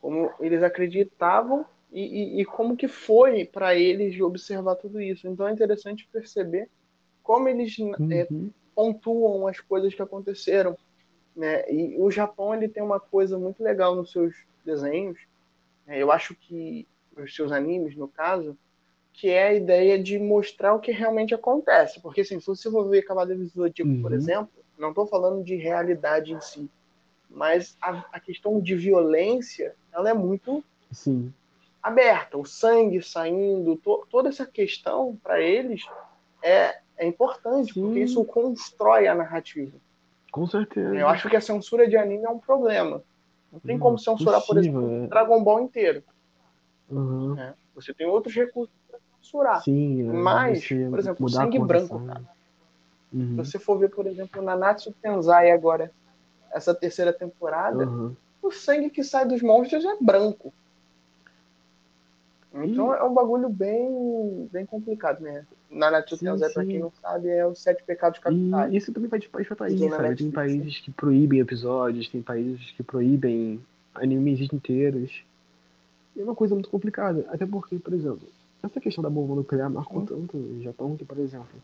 Como eles acreditavam e, e, e como que foi para eles observar tudo isso. Então é interessante perceber como eles é, uhum. é, pontuam as coisas que aconteceram. Né? E o Japão ele tem uma coisa muito legal nos seus desenhos. Né? Eu acho que os seus animes, no caso, que é a ideia de mostrar o que realmente acontece. Porque assim, se você for ver Cavaleiros do Zodíaco, uhum. por exemplo, não estou falando de realidade em si, mas a, a, questão de violência, ela é muito Sim aberta, o sangue saindo, to, toda essa questão para eles é, é importante, Sim. porque isso constrói a narrativa. Com certeza. Eu acho que a censura de anime é um problema. Não tem hum, como censurar, possível, por exemplo, é. Dragon Ball inteiro. Uhum. É. Você tem outros recursos para censurar. Sim, é, Mas, por exemplo, o sangue branco, cara. Uhum. Se você for ver, por exemplo, Nanatsu Tenzai agora, essa terceira temporada, uhum. o sangue que sai dos monstros é branco. Então é um bagulho bem, bem complicado, né? Naruto Tenzai, pra quem não sabe, é os sete pecados capitais. E isso também vai de país pra país, sabe? Tem países que proíbem episódios, tem países que proíbem animes inteiros. E é uma coisa muito complicada. Até porque, por exemplo, essa questão da bomba nuclear marcou hum. tanto o Japão que, por exemplo,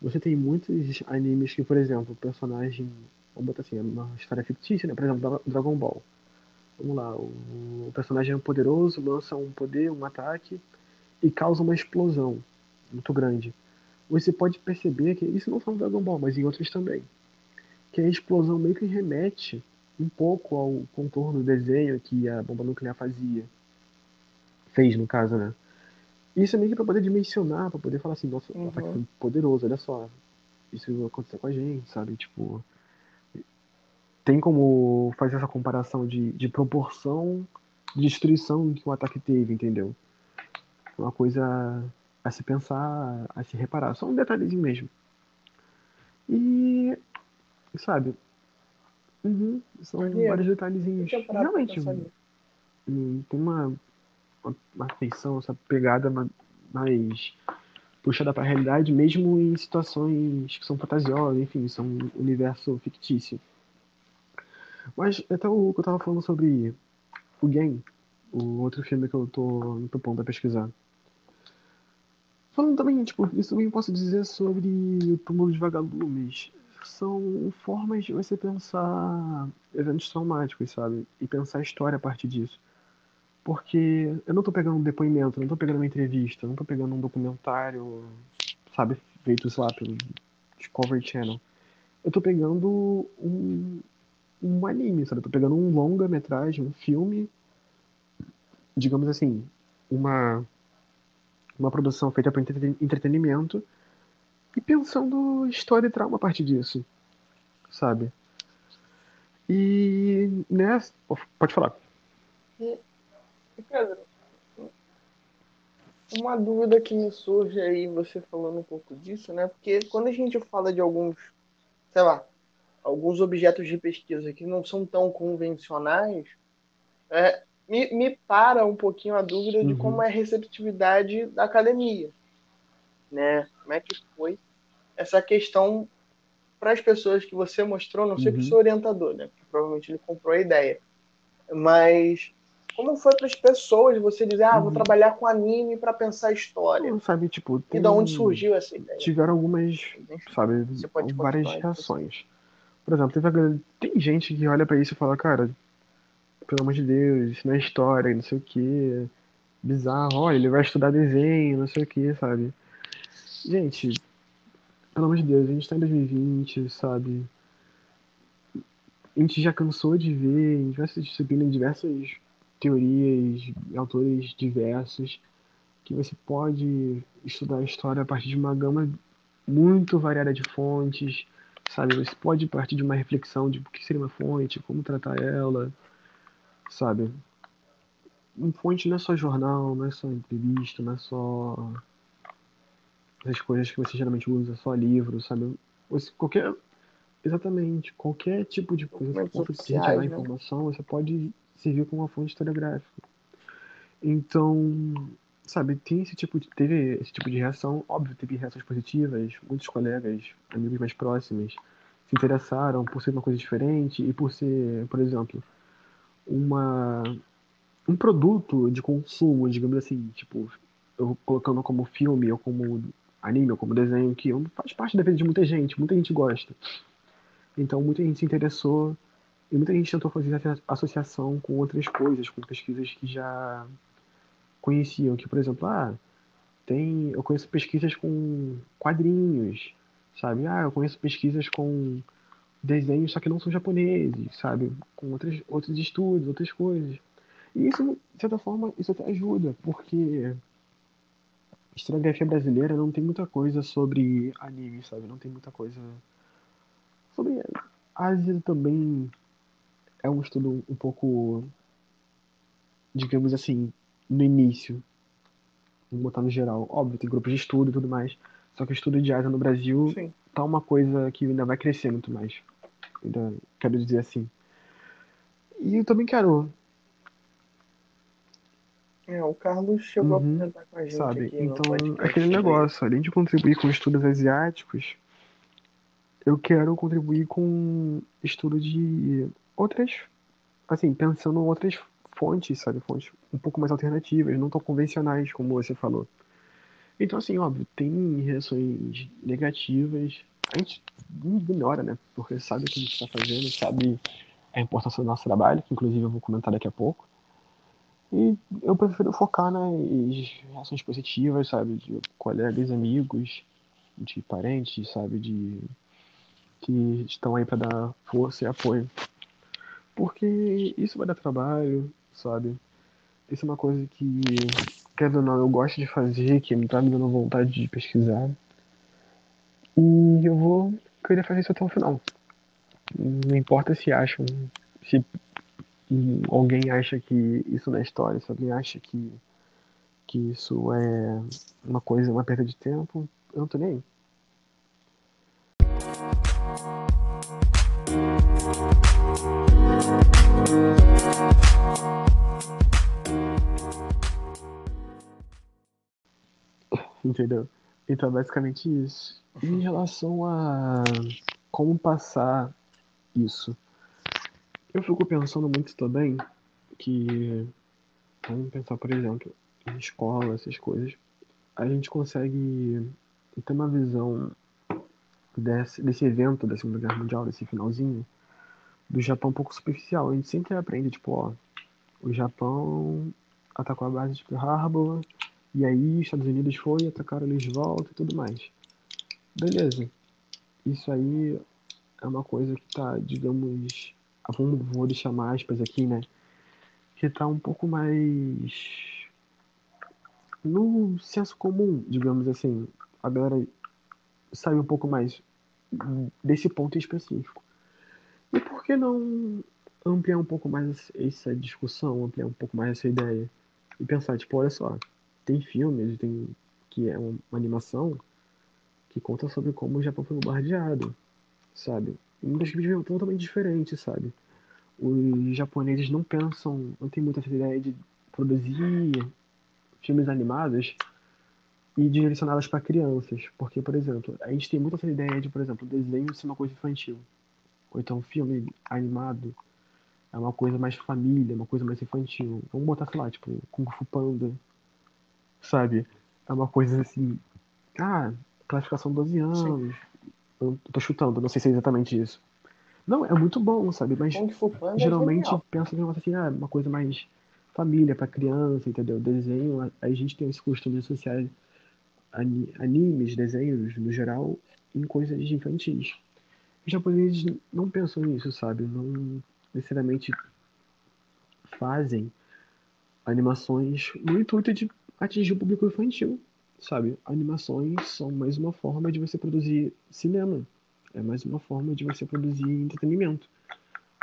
você tem muitos animes que, por exemplo, o personagem. Vamos botar assim, é uma história fictícia, né? Por exemplo, Dragon Ball. Vamos lá, o, o personagem é poderoso, lança um poder, um ataque e causa uma explosão muito grande. Você pode perceber que isso não só no Dragon Ball, mas em outros também. Que a explosão meio que remete um pouco ao contorno do desenho que a bomba nuclear fazia. Fez, no caso, né? Isso é meio que pra poder dimensionar, pra poder falar assim, nossa, uhum. o ataque foi poderoso, olha só. Isso aconteceu com a gente, sabe? Tipo, tem como fazer essa comparação de, de proporção de destruição que o ataque teve, entendeu? Uma coisa a se pensar, a se reparar. Só um detalhezinho mesmo. E, sabe, uhum, são vários detalhezinhos. Realmente, hum, tem uma, uma, uma feição, essa pegada mais puxada para a realidade, mesmo em situações que são fantasiosas, enfim, são um universo fictício. Mas até o que eu tava falando sobre o Game, o outro filme que eu tô no ponto a pesquisar. Falando também, tipo, isso também posso dizer sobre o túmulo de vagalumes. São formas de você pensar eventos traumáticos, sabe? E pensar a história a partir disso. Porque eu não tô pegando um depoimento, não tô pegando uma entrevista, não tô pegando um documentário, sabe, feito, sei lá, pelo Discovery Channel. Eu tô pegando um, um anime, sabe? Eu tô pegando um longa-metragem, um filme, digamos assim, uma, uma produção feita para entretenimento e pensando história e trauma a partir disso, sabe? E nessa. Pode falar. E, Pedro, uma dúvida que me surge aí, você falando um pouco disso, né? Porque quando a gente fala de alguns, sei lá, alguns objetos de pesquisa que não são tão convencionais, é, me, me para um pouquinho a dúvida uhum. de como é a receptividade da academia, né? Como é que foi essa questão para as pessoas que você mostrou, não sei uhum. para o seu orientador, né? Porque provavelmente ele comprou a ideia, mas como foi para as pessoas você dizer, ah, vou uhum. trabalhar com anime para pensar história? Não, sabe, tipo, tem... e de onde surgiu essa ideia? Tiveram algumas, sabe, várias reações. Por exemplo, teve, tem gente que olha para isso e fala, cara, pelo amor de Deus, isso não é história, não sei o que, bizarro, olha, ele vai estudar desenho, não sei o que, sabe? Gente, pelo amor de Deus, a gente tá em 2020, sabe? A gente já cansou de ver em diversas disciplinas, diversas teorias, autores diversos, que você pode estudar a história a partir de uma gama muito variada de fontes, sabe? Você pode partir de uma reflexão de o que seria uma fonte, como tratar ela, sabe? Uma fonte não é só jornal, não é só entrevista, não é só essas coisas que você geralmente usa, só livro, sabe? Qualquer, exatamente, qualquer tipo de coisa que você tiver né? informação, você pode servir como uma fonte historiográfica. Então, sabe, tem esse tipo de, teve esse tipo de reação, óbvio, teve reações positivas, muitos colegas, amigos mais próximos, se interessaram por ser uma coisa diferente e por ser, por exemplo, uma um produto de consumo, digamos assim, tipo, eu colocando como filme ou como anime ou como desenho que faz parte da vida de muita gente, muita gente gosta. Então muita gente se interessou e muita gente tentou fazer associação com outras coisas, com pesquisas que já conheciam, que por exemplo, ah, tem, eu conheço pesquisas com quadrinhos, sabe? Ah, eu conheço pesquisas com desenhos só que não são japoneses, sabe? Com outros, outros estudos, outras coisas. E isso, de certa forma, isso até ajuda, porque a historiografia brasileira não tem muita coisa sobre anime, sabe? Não tem muita coisa sobre Ásia também é um estudo um pouco digamos assim, no início. Vamos botar no geral. Óbvio, tem grupos de estudo e tudo mais. Só que o estudo de Ásia no Brasil Sim. tá uma coisa que ainda vai crescer muito mais. Ainda quero dizer assim. E eu também quero. É, o Carlos chegou uhum, a apresentar com a gente sabe? aqui Então, aquele negócio, além de contribuir com estudos asiáticos, eu quero contribuir com estudo de outras, assim, pensando em outras fontes, sabe? Fontes um pouco mais alternativas, não tão convencionais, como você falou. Então, assim, óbvio, tem reações negativas. A gente ignora, né? Porque sabe o que a gente está fazendo, sabe a importância do nosso trabalho, que inclusive eu vou comentar daqui a pouco. E eu prefiro focar nas reações positivas, sabe? De colegas, amigos, de parentes, sabe? De que estão aí para dar força e apoio. Porque isso vai dar trabalho, sabe? Isso é uma coisa que, quer ou não, eu gosto de fazer, que me tá me dando vontade de pesquisar. E eu vou querer fazer isso até o final. Não importa se acham, se alguém acha que isso não é história, se alguém acha que, que isso é uma coisa, uma perda de tempo, eu não tô nem aí. Entendeu? Então é basicamente isso. Em relação a como passar isso, eu fico pensando muito também que, vamos pensar, por exemplo, em escola, essas coisas, a gente consegue ter uma visão desse, desse evento da Segunda Guerra Mundial, desse finalzinho, do Japão um pouco superficial. A gente sempre aprende, tipo, ó, o Japão atacou a base de Pearl Harbor, e aí Estados Unidos foi, atacaram eles de volta e tudo mais. Beleza. Isso aí é uma coisa que tá, digamos, vamos, vou deixar mais aspas aqui, né? Que tá um pouco mais no senso comum, digamos assim. A galera saiu um pouco mais desse ponto específico. E por que não ampliar um pouco mais essa discussão, ampliar um pouco mais essa ideia? E pensar, tipo, olha só, tem filmes, tem que é uma animação que conta sobre como o Japão foi bombardeado, sabe? Uma perspectiva totalmente diferente, sabe? Os japoneses não pensam, não tem muita essa ideia de produzir filmes animados e direcioná-los para crianças. Porque, por exemplo, a gente tem muita essa ideia de, por exemplo, desenho ser uma coisa infantil. Ou então filme animado é uma coisa mais família, uma coisa mais infantil. Vamos botar, sei lá, tipo, Kung Fu Panda, sabe? É uma coisa assim, ah, classificação 12 anos. Eu tô chutando, não sei se é exatamente isso. Não, é muito bom, sabe? Mas é geralmente é pensa que assim, ah, uma coisa mais família para criança, entendeu? Desenho, a, a gente tem esse costume de associar animes, desenhos no geral, em coisas infantis. Os japoneses não pensam nisso, sabe? Não necessariamente fazem animações no intuito de atingir o público infantil, sabe? Animações são mais uma forma de você produzir cinema, é mais uma forma de você produzir entretenimento.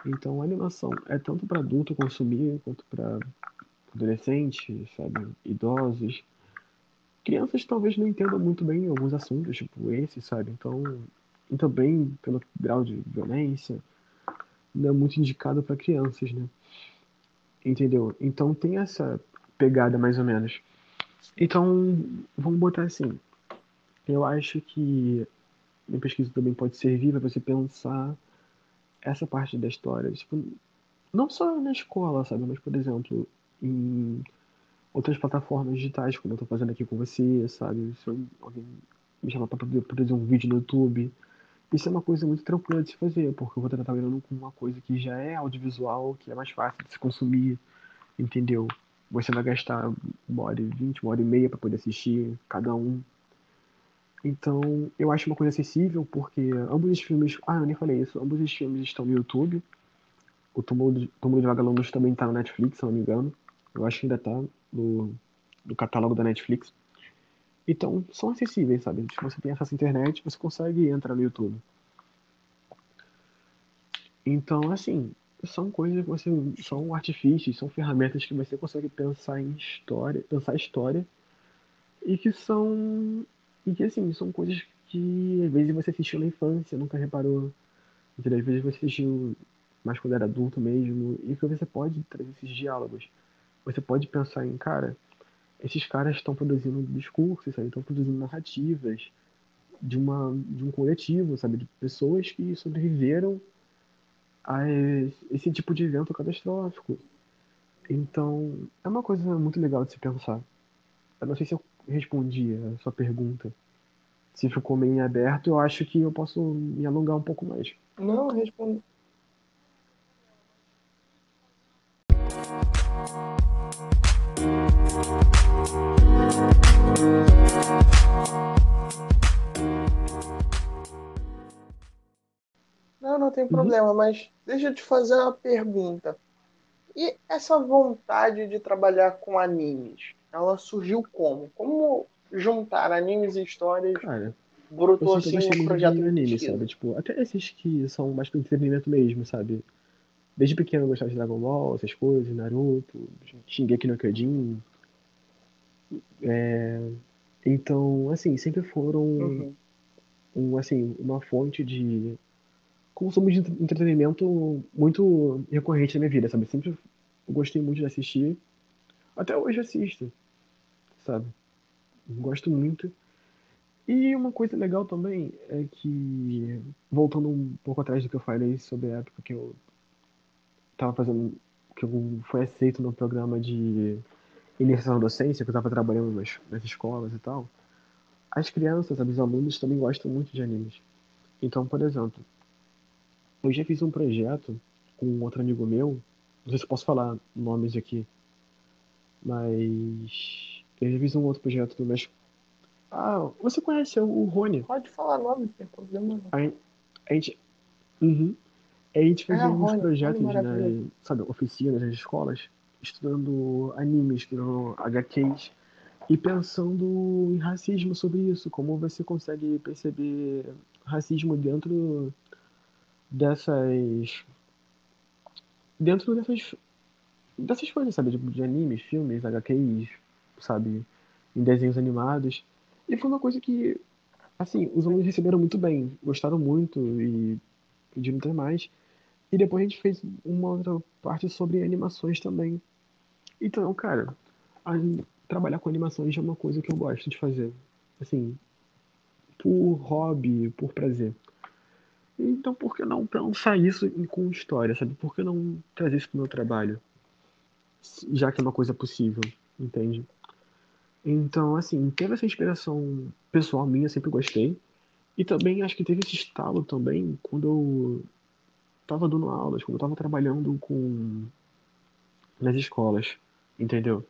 Então, animação é tanto para adulto consumir quanto para adolescentes, sabe, idosos. Crianças talvez não entendam muito bem alguns assuntos, tipo esse, sabe? Então, e também pelo grau de violência, não é muito indicado para crianças, né? Entendeu? Então tem essa pegada mais ou menos. Então, vamos botar assim. Eu acho que minha pesquisa também pode servir para você pensar essa parte da história. Tipo, não só na escola, sabe? Mas, por exemplo, em outras plataformas digitais, como eu estou fazendo aqui com você, sabe? Se alguém me chamar para produzir um vídeo no YouTube, isso é uma coisa muito tranquila de se fazer, porque eu vou estar trabalhando com uma coisa que já é audiovisual, que é mais fácil de se consumir, entendeu? Você vai gastar uma hora e vinte, uma hora e meia para poder assistir cada um. Então, eu acho uma coisa acessível, porque ambos os filmes. Ah, eu nem falei isso. Ambos os filmes estão no YouTube. O Túmulo de, Túmulo de Vagalumes também está no Netflix, se não me engano. Eu acho que ainda está no, no catálogo da Netflix. Então, são acessíveis, sabe? Se você tem acesso à internet, você consegue entrar no YouTube. Então, assim, são coisas que você. São artifícios, são ferramentas que você consegue pensar em história, pensar história, e que são. E que, assim, são coisas que às vezes você assistiu na infância, nunca reparou. Entendeu? Às vezes você assistiu mais quando era adulto mesmo, e que você pode trazer esses diálogos. Você pode pensar em, cara, esses caras estão produzindo discursos? Estão produzindo narrativas de, uma, de um coletivo, sabe? De pessoas que sobreviveram a esse tipo de evento catastrófico. Então, é uma coisa muito legal de se pensar. Eu não sei se eu respondi a sua pergunta. Se ficou meio aberto, eu acho que eu posso me alongar um pouco mais. Não, respondi. Não, não tem uhum. problema, mas deixa eu te fazer uma pergunta. E essa vontade de trabalhar com animes, ela surgiu como? Como juntar animes e histórias Cara, brotou assim um projeto de anime, sabe? Tipo, até esses que são mais para entretenimento mesmo, sabe? Desde pequeno eu gostava de Dragon Ball, essas coisas, Naruto, Shingeki no Kyojin. É... Então, assim, sempre foram uhum. um, assim, uma fonte de consumo de entretenimento muito recorrente na minha vida, sabe? Sempre gostei muito de assistir. Até hoje assisto, sabe? Gosto muito. E uma coisa legal também é que, voltando um pouco atrás do que eu falei sobre a época que eu tava fazendo, que eu fui aceito no programa de iniciação à docência, que eu tava trabalhando nas, nas escolas e tal, as crianças, os alunos também gostam muito de animes. Então, por exemplo, eu já fiz um projeto com outro amigo meu, não sei se posso falar nomes aqui, Mas eu já fiz um outro projeto do México. Ah, você conhece o Rony? Pode falar nome, tem problema. A, a gente. Uhum. A gente fazia Ah, uns Rony, projetos Rony na, maravilhoso. sabe, oficinas nas escolas, estudando animes, estudando HQs e pensando em racismo sobre isso, como você consegue perceber racismo dentro dessas dentro dessas dessas coisas, sabe, de, de animes, filmes, HQs, sabe, em desenhos animados. E foi uma coisa que assim, os alunos receberam muito bem, gostaram muito e pediram ter mais. E depois a gente fez uma outra parte sobre animações também. Então, cara, a- trabalhar com animações é uma coisa que eu gosto de fazer. Assim, por hobby, por prazer. Então, por que não pensar isso com história, sabe? Por que não trazer isso pro meu trabalho? Já que é uma coisa possível, entende? Então, assim, teve essa inspiração pessoal minha, sempre gostei. E também acho que teve esse estalo também quando eu tava dando aulas, quando eu tava trabalhando com nas escolas, entendeu?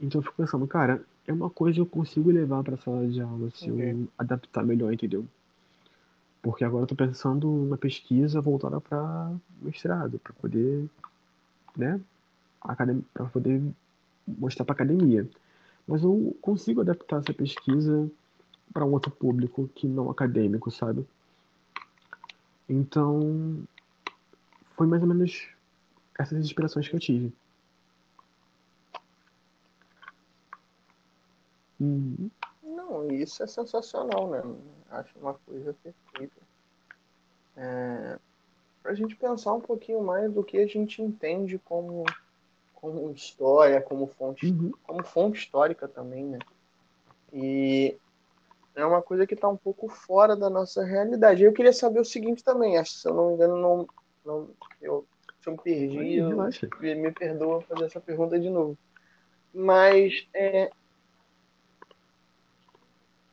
Então eu fico pensando, cara, é uma coisa que eu consigo levar pra sala de aula se eu Ok. adaptar melhor, entendeu? Porque agora eu tô pensando numa pesquisa voltada pra mestrado, pra poder, né, para poder mostrar pra academia. Mas eu consigo adaptar essa pesquisa pra um outro público que não acadêmico, sabe? Então, foi mais ou menos essas inspirações que eu tive. Hum, Não, isso é sensacional, né? Acho uma coisa perfeita. É, para a gente pensar um pouquinho mais do que a gente entende como, como história, como fonte, uhum, como fonte histórica também, né? E é uma coisa que está um pouco fora da nossa realidade. Eu queria saber o seguinte também, acho que se eu não me engano, não, não, eu, se eu me perdi, eu, me perdoa fazer essa pergunta de novo. Mas é,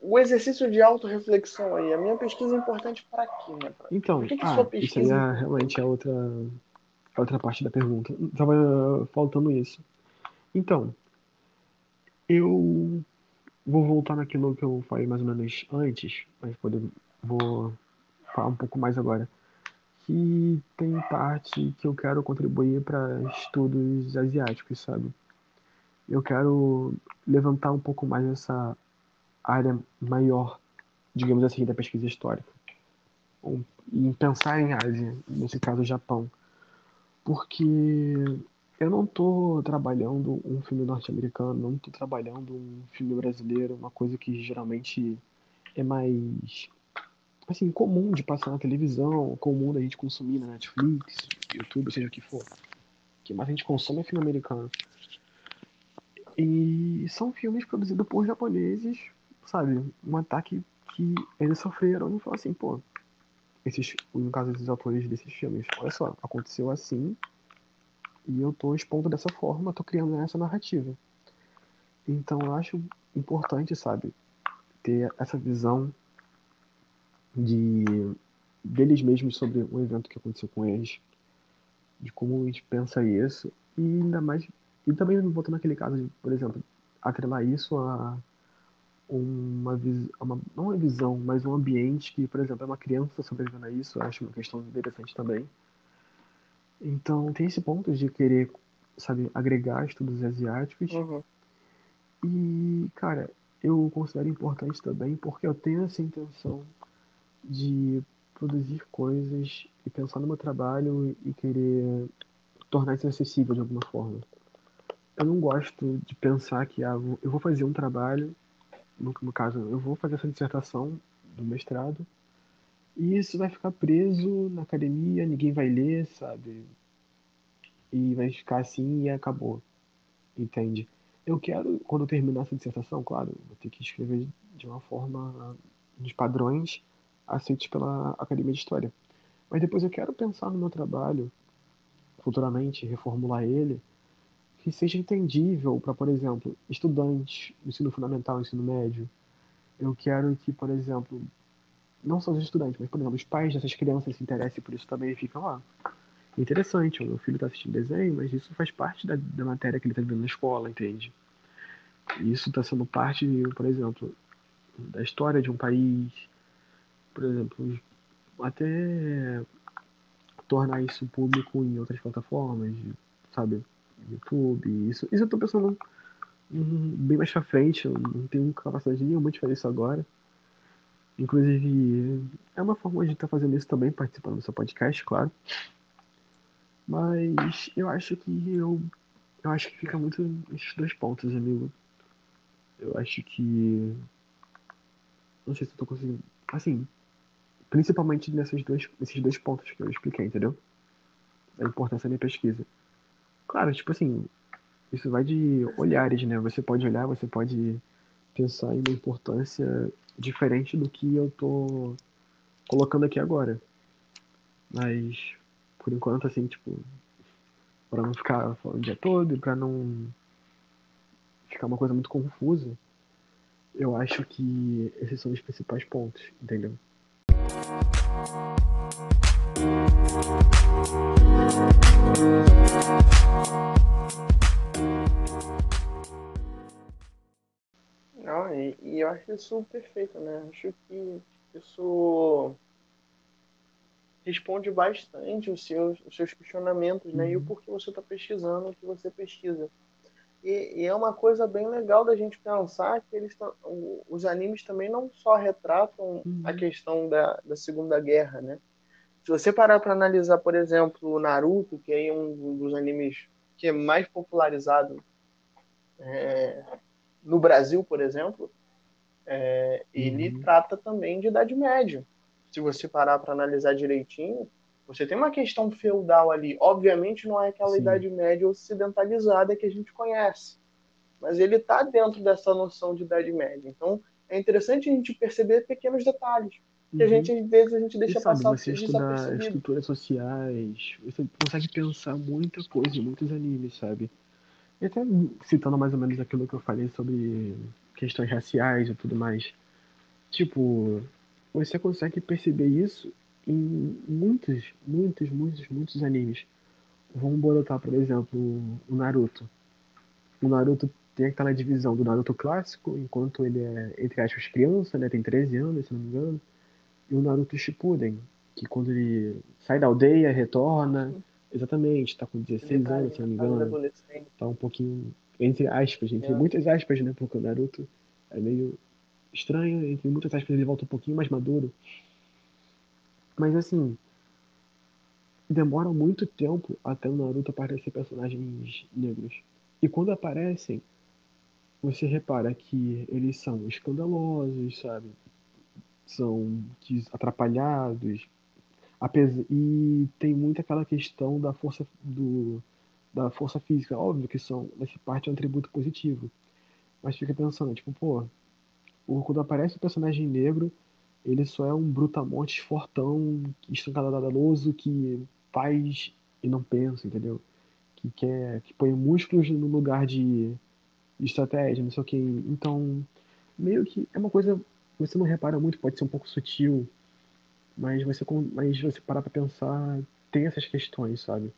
o exercício de autorreflexão aí, a minha pesquisa é importante para quê, né? Pra- Então, que, que ah, sua isso aí pesquisa é é realmente a outra, a outra parte da pergunta. Tava faltando isso. Então, eu vou voltar naquilo que eu falei mais ou menos antes, mas poder, vou falar um pouco mais agora. Que tem parte que eu quero contribuir para estudos asiáticos, sabe? Eu quero levantar um pouco mais essa área maior, digamos assim, da pesquisa histórica. Em pensar em Ásia, nesse caso Japão. Porque eu não tô trabalhando um filme norte-americano, não tô trabalhando um filme brasileiro, uma coisa que geralmente é mais assim, comum de passar na televisão, comum da gente consumir na Netflix, YouTube, seja o que for. Que mais a gente consome é filme americano. E são filmes produzidos por japoneses, sabe? Um ataque que eles sofreram e falam assim, pô, esses, no caso desses autores desses filmes, olha só, aconteceu assim e eu tô expondo dessa forma, tô criando essa narrativa. Então eu acho importante, sabe, ter essa visão de deles mesmos sobre o evento que aconteceu com eles, de como a gente pensa isso, e ainda mais. E também voltando naquele caso de, por exemplo, atrelar isso a uma visão, não uma visão, mas um ambiente que, por exemplo, é uma criança sobrevivendo a isso, eu acho uma questão interessante também. Então tem esse ponto de querer, sabe, agregar estudos asiáticos. Uhum. E, cara, eu considero importante também porque eu tenho essa intenção de produzir coisas e pensar no meu trabalho e querer tornar isso acessível de alguma forma. Eu não gosto de pensar que ah, eu vou fazer um trabalho, no, no caso, eu vou fazer essa dissertação do mestrado, e isso vai ficar preso na academia, ninguém vai ler, sabe? E vai ficar assim e acabou, entende? Eu quero, quando eu terminar essa dissertação, claro, vou ter que escrever de uma forma, nos padrões aceitos pela Academia de História. Mas depois eu quero pensar no meu trabalho, futuramente, reformular ele, que seja entendível para, por exemplo, estudantes, ensino fundamental, ensino médio. Eu quero que, por exemplo, não só os estudantes, mas, por exemplo, os pais dessas crianças se interessem por isso também e ficam lá. interessante, o meu filho tá assistindo desenho, mas isso faz parte da, da matéria que ele tá vendo na escola, entende? Isso tá sendo parte, por exemplo, da história de um país, por exemplo, até tornar isso público em outras plataformas, sabe? YouTube, isso, isso eu tô pensando bem mais pra frente, eu não tenho capacidade nenhuma de fazer isso agora. Inclusive, é uma forma de estar tá fazendo isso também, participando do seu podcast, claro. Mas eu acho que eu. Eu acho que fica muito esses dois pontos, amigo. Eu acho que. Não sei se eu tô conseguindo. Assim, principalmente nesses dois, nesses dois pontos que eu expliquei, entendeu? A importância da pesquisa. Claro, tipo assim, isso vai de olhares, né? Você pode olhar, você pode pensar em uma importância diferente do que eu tô colocando aqui agora. Mas, por enquanto, assim, tipo, para não ficar falando o dia todo e para não ficar uma coisa muito confusa, eu acho que esses são os principais pontos, entendeu? Não, e, e, eu acho isso perfeito, né? Acho que isso responde bastante os seus, os seus questionamentos, né? E o uhum. porquê você está pesquisando o que você pesquisa. E, e, é uma coisa bem legal da gente pensar que eles os animes também não só retratam uhum. a questão da, da Segunda Guerra, né? Se você parar para analisar, por exemplo, o Naruto, que é um dos animes que é mais popularizado é, no Brasil, por exemplo, é, ele uhum. trata também de Idade Média. Se você parar para analisar direitinho, você tem uma questão feudal ali. Obviamente não é aquela Sim. Idade Média ocidentalizada que a gente conhece, mas ele está dentro dessa noção de Idade Média. Então é interessante a gente perceber pequenos detalhes que a uhum. gente às vezes a gente deixa e sabe, passar você estudar estruturas sociais, você consegue pensar muita coisa em muitos animes, sabe? E até citando mais ou menos aquilo que eu falei sobre questões raciais e tudo mais. Tipo, você consegue perceber isso em muitos, muitos, muitos, muitos animes. Vamos botar, por exemplo, o Naruto. O Naruto tem aquela divisão do Naruto clássico, enquanto ele é, entre aspas, criança, né? Tem 13 anos, se não me engano. E o Naruto Shippuden, que quando ele sai da aldeia, retorna, Exatamente, tá com 16 tá, anos, se não me tá engano. Tá um pouquinho, entre aspas, entre é. muitas aspas, né? Porque o Naruto é meio estranho, entre muitas aspas ele volta um pouquinho mais maduro. Mas assim, demora muito tempo até o Naruto aparecer personagens negros. E quando aparecem, você repara que eles são escandalosos, sabe? São atrapalhados, e tem muito aquela questão da força do da força física, óbvio que são nessa parte é um atributo positivo. Mas fica pensando, tipo, pô, quando aparece o personagem negro, ele só é um brutamonte fortão, estancadaloso, que faz e não pensa, entendeu? Que quer, que põe músculos no lugar de estratégia, não sei o que. Então, meio que é uma coisa você não repara muito, pode ser um pouco sutil, mas você, mas você parar pra pensar, tem essas questões, sabe?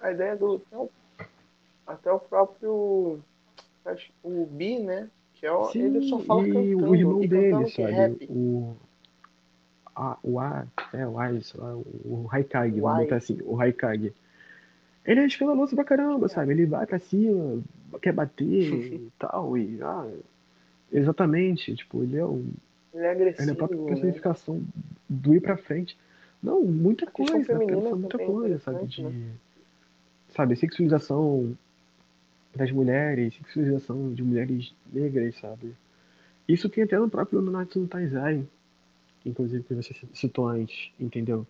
A ideia do. Até o próprio. O Bi, né? Que é o, Sim, ele só fala e cantando, o irmão dele, sabe? O, a, o A, é, o A, sei lá, o Haikage, vamos botar assim, o Haikage. Ele é escandaloso pra caramba, sabe? Ele vai pra cima, quer bater e tal, e, ah, exatamente, tipo, ele é um... Ele é agressivo, Ele é a própria né? personificação do ir pra frente. Não, muita coisa, muita coisa, sabe? De, né? sabe, sexualização das mulheres, sexualização de mulheres negras, sabe? Isso tem até no próprio Nanatsu no Taizai, inclusive que você citou antes, entendeu?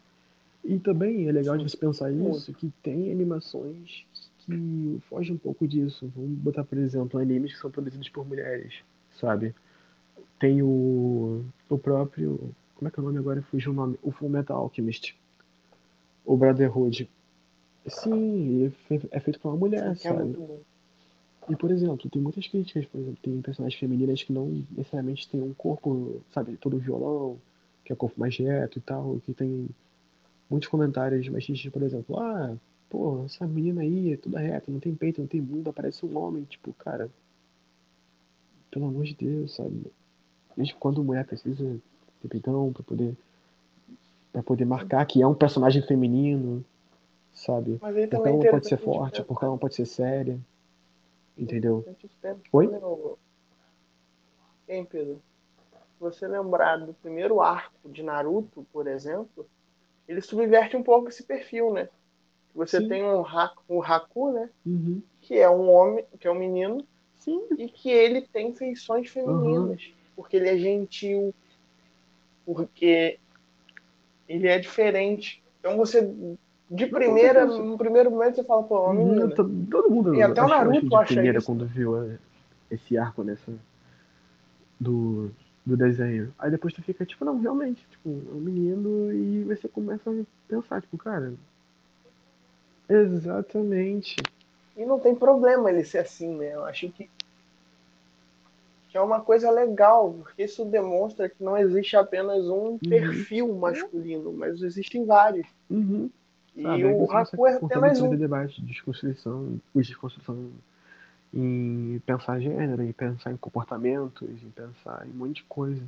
E também é legal de você pensar isso, que tem animações que fogem um pouco disso. Vamos botar, por exemplo, animes que são produzidos por mulheres, sabe? Tem o, o próprio. Como é que é o nome agora? Fugiu o nome. O Full Metal Alchemist. O Brotherhood. Sim, é feito por uma mulher, que é sabe? muito bom. E, por exemplo, tem muitas críticas, por exemplo, tem personagens femininas que não necessariamente têm um corpo, sabe, todo violão, que é corpo mais reto e tal, que tem muitos comentários machistas, por exemplo, ah, pô, essa menina aí é toda reta, não tem peito, não tem bunda, parece um homem, tipo, cara, pelo amor de Deus, sabe? Desde quando mulher precisa ter peitão pra poder, pra poder marcar que é um personagem feminino, sabe? Mas aí Porque ela é não pode ser forte, porque ela não pode ser séria, entendeu? Oi? né, Hein, Pedro? Se você lembrar do primeiro arco de Naruto, por exemplo, ele subverte um pouco esse perfil, né? Você Sim. tem um Haku, o Haku, né? Uhum. Que é um homem, que é um menino, Sim, e que ele tem feições femininas. Porque ele é gentil, porque ele é diferente. Então você, de primeira, no primeiro momento, você fala, pô, é uma Uhum, menina. to- Todo mundo E até o Naruto acha primeira isso. quando viu eh, esse arco nessa do, do desenho. Aí depois tu fica tipo, não, realmente, tipo, é um menino e você começa a pensar, tipo, cara. Exatamente. E não tem problema ele ser assim, né? Eu acho que, que é uma coisa legal, porque isso demonstra que não existe apenas um perfil masculino, mas existem vários. Uhum. E? Aí o consegue é apenas um. de debate de desconstrução, de desconstrução em pensar gênero, em pensar em comportamentos, em pensar em um monte de coisa,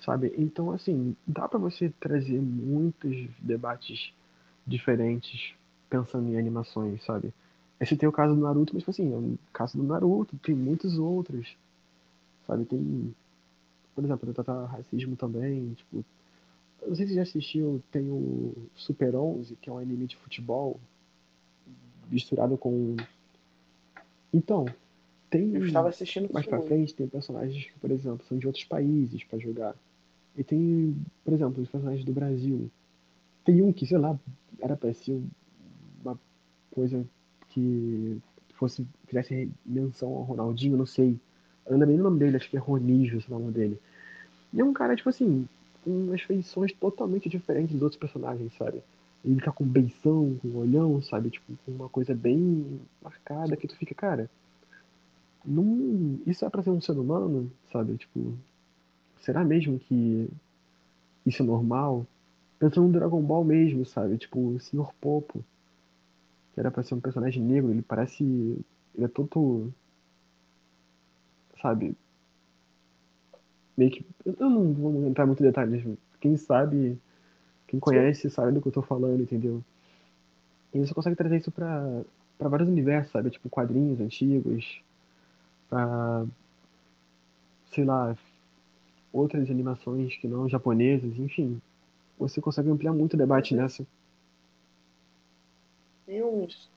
sabe? Então, assim, dá pra você trazer muitos debates diferentes pensando em animações, sabe? Esse tem o caso do Naruto, mas, tipo assim, é um caso do Naruto, tem muitos outros, sabe? Tem, por exemplo, tratar racismo também, tipo, não sei se já assistiu, tem o Super 11, que é um anime de futebol misturado com... Então, tem... Eu estava assistindo mais pra frente tem personagens que, por exemplo, são de outros países pra jogar. E tem, por exemplo, os personagens do Brasil. Tem um que, sei lá, era pra ser uma coisa que fosse fizesse menção ao Ronaldinho, não sei. Eu não lembro nem o nome dele, acho que é Ronígio, esse nome dele. E é um cara, tipo assim, com umas feições totalmente diferentes dos outros personagens, sabe? Ele tá com beição, com olhão, sabe? Tipo, com uma coisa bem marcada que tu fica, cara. Não, isso é pra ser um ser humano, sabe? Tipo, será mesmo que isso é normal? Pensando no Dragon Ball mesmo, sabe? Tipo, o Sr. Popo, que era pra ser um personagem negro, ele parece. Ele é todo. Sabe? Meio que. Eu não vou entrar muito em detalhes. Quem sabe. Quem conhece sabe do que eu tô falando, entendeu? E você consegue trazer isso pra, pra vários universos, sabe? Tipo, quadrinhos antigos, pra. sei lá, outras animações que não japonesas, enfim. Você consegue ampliar muito o debate nessa. Filmes,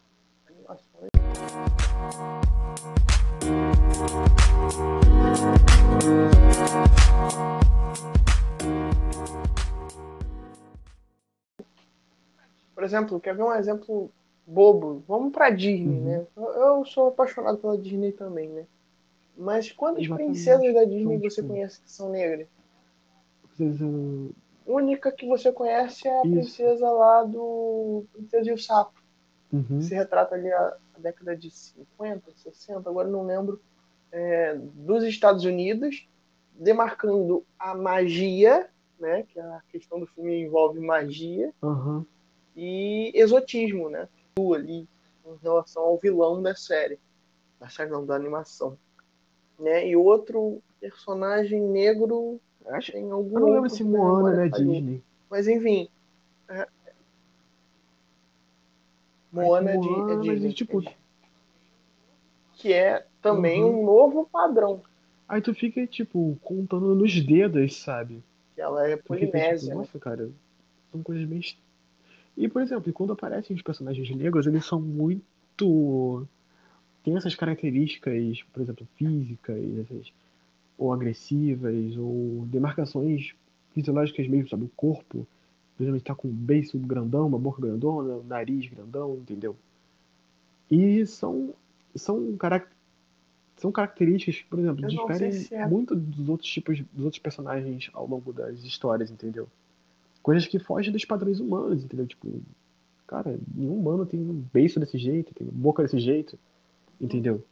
animações. Por exemplo, quer ver um exemplo bobo? Vamos pra Disney, Uhum. né? Eu- sou apaixonado pela Disney também, né? Mas quantas Exatamente. princesas da Disney você conhece que são negras? Princesa. Única que você conhece é a Isso. princesa lá do Princesa e o Sapo. Uhum. Se retrata ali a, a década de 50, 60, agora não lembro, é, dos Estados Unidos, demarcando a magia, né? Que a questão do filme envolve magia, Aham. E exotismo, né? Ali, em relação ao vilão da série. Da série não, da animação. Né? E outro personagem negro Acho... tem algum Eu não lembro se Moana não é. Disney. Mas enfim. é- Moana é, de, é Moana, Disney. tipo, é. Que é também Uhum. um novo padrão. Aí tu fica, tipo, contando nos dedos, sabe? Que ela é tipo, polinésia, né? nossa, cara, são coisas bem. E, por exemplo, quando aparecem os personagens negros, eles são muito. Tem essas características, por exemplo, físicas, essas... ou agressivas, ou demarcações fisiológicas mesmo, sabe? O corpo, por exemplo, tá com um beiço grandão, uma boca grandona, um nariz grandão, entendeu? E são, são, carac... são características que, por exemplo, Eu diferem se é- muito dos outros tipos, dos outros personagens ao longo das histórias, entendeu? Coisas que fogem dos padrões humanos, entendeu? Tipo, cara, nenhum humano tem um beiço desse jeito, tem boca desse jeito, entendeu?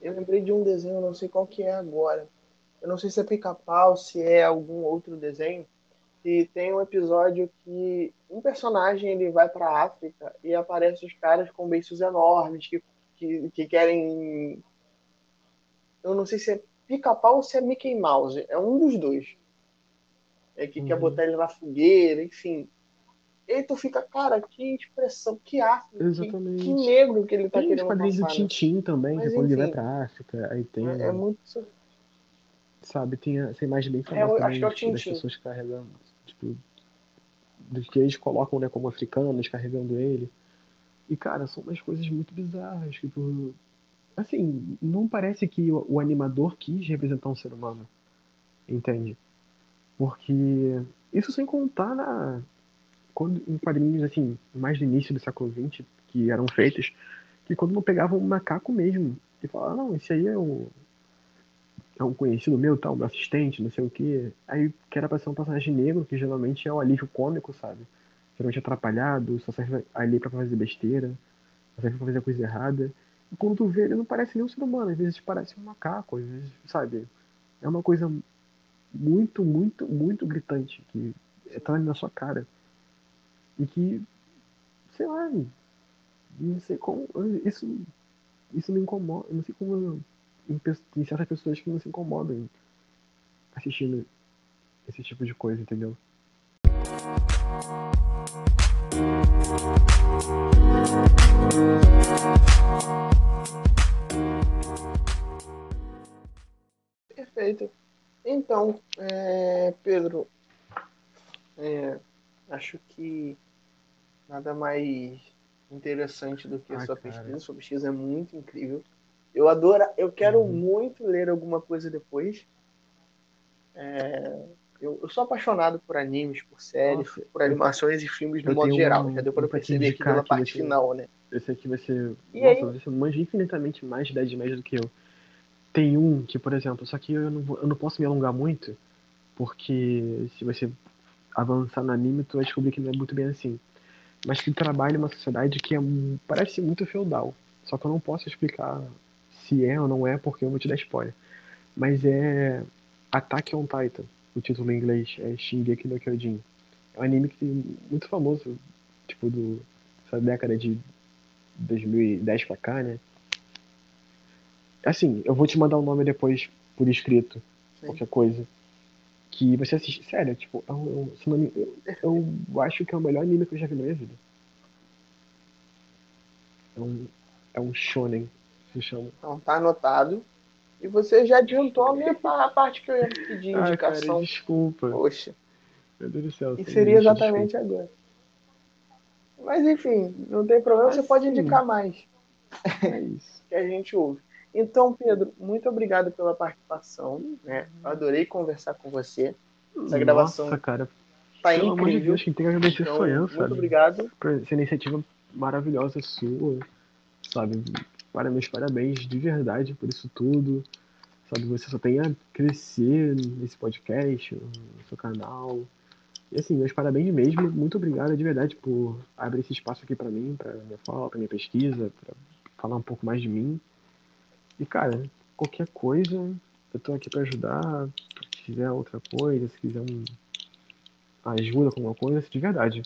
Eu, lembrei de um desenho, não sei qual que é agora. Eu não sei se é pica-pau, se é algum outro desenho. E tem um episódio que um personagem ele vai para África e aparece os caras com beiços enormes que, que, que querem. Eu não sei se é pica-pau ou se é Mickey Mouse. É um dos dois. É que uhum. quer botar ele na fogueira, enfim. E tu fica, cara, que expressão, que África, Exatamente. Que, que negro que ele tá tem querendo passar. Tem os quadrinhos do né? Tintim também, Mas, que quando ele vai pra África, aí tem... É, é muito... Sabe, tem essa imagem bem famosa é, acho que é o Tintim. das pessoas carregando, tipo, dos que eles colocam, né, como africanos, carregando ele. E, cara, são umas coisas muito bizarras, tipo... Assim, não parece que o, o animador quis representar um ser humano, entende? Porque isso sem contar na, quando, em quadrinhos, assim, mais do início do século XX, que eram feitos, que quando não pegavam um macaco mesmo, e falavam, ah, não, esse aí é um, é um conhecido meu, tal, meu assistente, não sei o quê. Aí que era pra ser um personagem negro, que geralmente é um alívio cômico, sabe? Geralmente atrapalhado, só serve ali pra fazer besteira, só serve pra fazer coisa errada. Quando tu vê, ele não parece nem um ser humano, às vezes parece um macaco, às vezes, sabe? É uma coisa muito, muito, muito gritante, que tá na sua cara. E que, sei lá, não sei como. Isso, isso me incomoda. Não sei como. Tem certas pessoas que não se incomodam assistindo esse tipo de coisa, entendeu? Perfeito. Então, é, Pedro, é, acho que nada mais interessante do que a sua cara. pesquisa. Sua pesquisa é muito incrível. Eu adoro, eu quero uhum. muito ler alguma coisa depois. É, eu, eu, sou apaixonado por animes, por séries, Nossa, por animações e filmes no modo geral. Um, Já deu para perceber aqui pela parte final, né? Esse aqui vai ser. E Nossa, aí? você manja infinitamente mais de 10 média do que eu. Tem um que, por exemplo, só que eu não, eu não posso me alongar muito, porque se você avançar no anime, tu vai descobrir que não é muito bem assim. Mas que trabalha uma sociedade que é, parece muito feudal. Só que eu não posso explicar se é ou não é, porque eu vou te dar spoiler. Mas é Attack on Titan, o título em inglês é Shingeki no Kyojin. É um anime que muito famoso, tipo, do, dessa década de 2010 pra cá, né? Assim, eu vou te mandar o nome depois por escrito, Sim. qualquer coisa que você assiste. Sério, tipo, é um, eu, eu, eu, acho que é o melhor anime que eu já vi na minha vida. É um, é um shonen, se chama. Então tá anotado. E você já adiantou a minha a parte que eu ia pedir ah, indicação. Cara, desculpa. Poxa. Meu Deus do céu. E seria exatamente desculpa. agora. Mas enfim, não tem problema, você pode indicar mais. É isso. [LAUGHS] que a gente ouve. Então, Pedro, muito obrigado pela participação. Né? Eu adorei conversar com você. Essa Nossa, gravação cara. tá Pelo incrível. Amor de Deus, quem tem que agradecer então, sou eu, muito sabe? Muito obrigado. Por essa iniciativa maravilhosa sua, sabe? Para meus parabéns de verdade por isso tudo. Sabe, você só tem a crescer nesse podcast, no seu canal. E assim, meus parabéns mesmo. Muito obrigado de verdade por abrir esse espaço aqui para mim, para minha fala, para minha pesquisa, para falar um pouco mais de mim. E, cara, qualquer coisa, eu tô aqui para ajudar. Se quiser outra coisa, se quiser um... ajuda com alguma coisa, de verdade.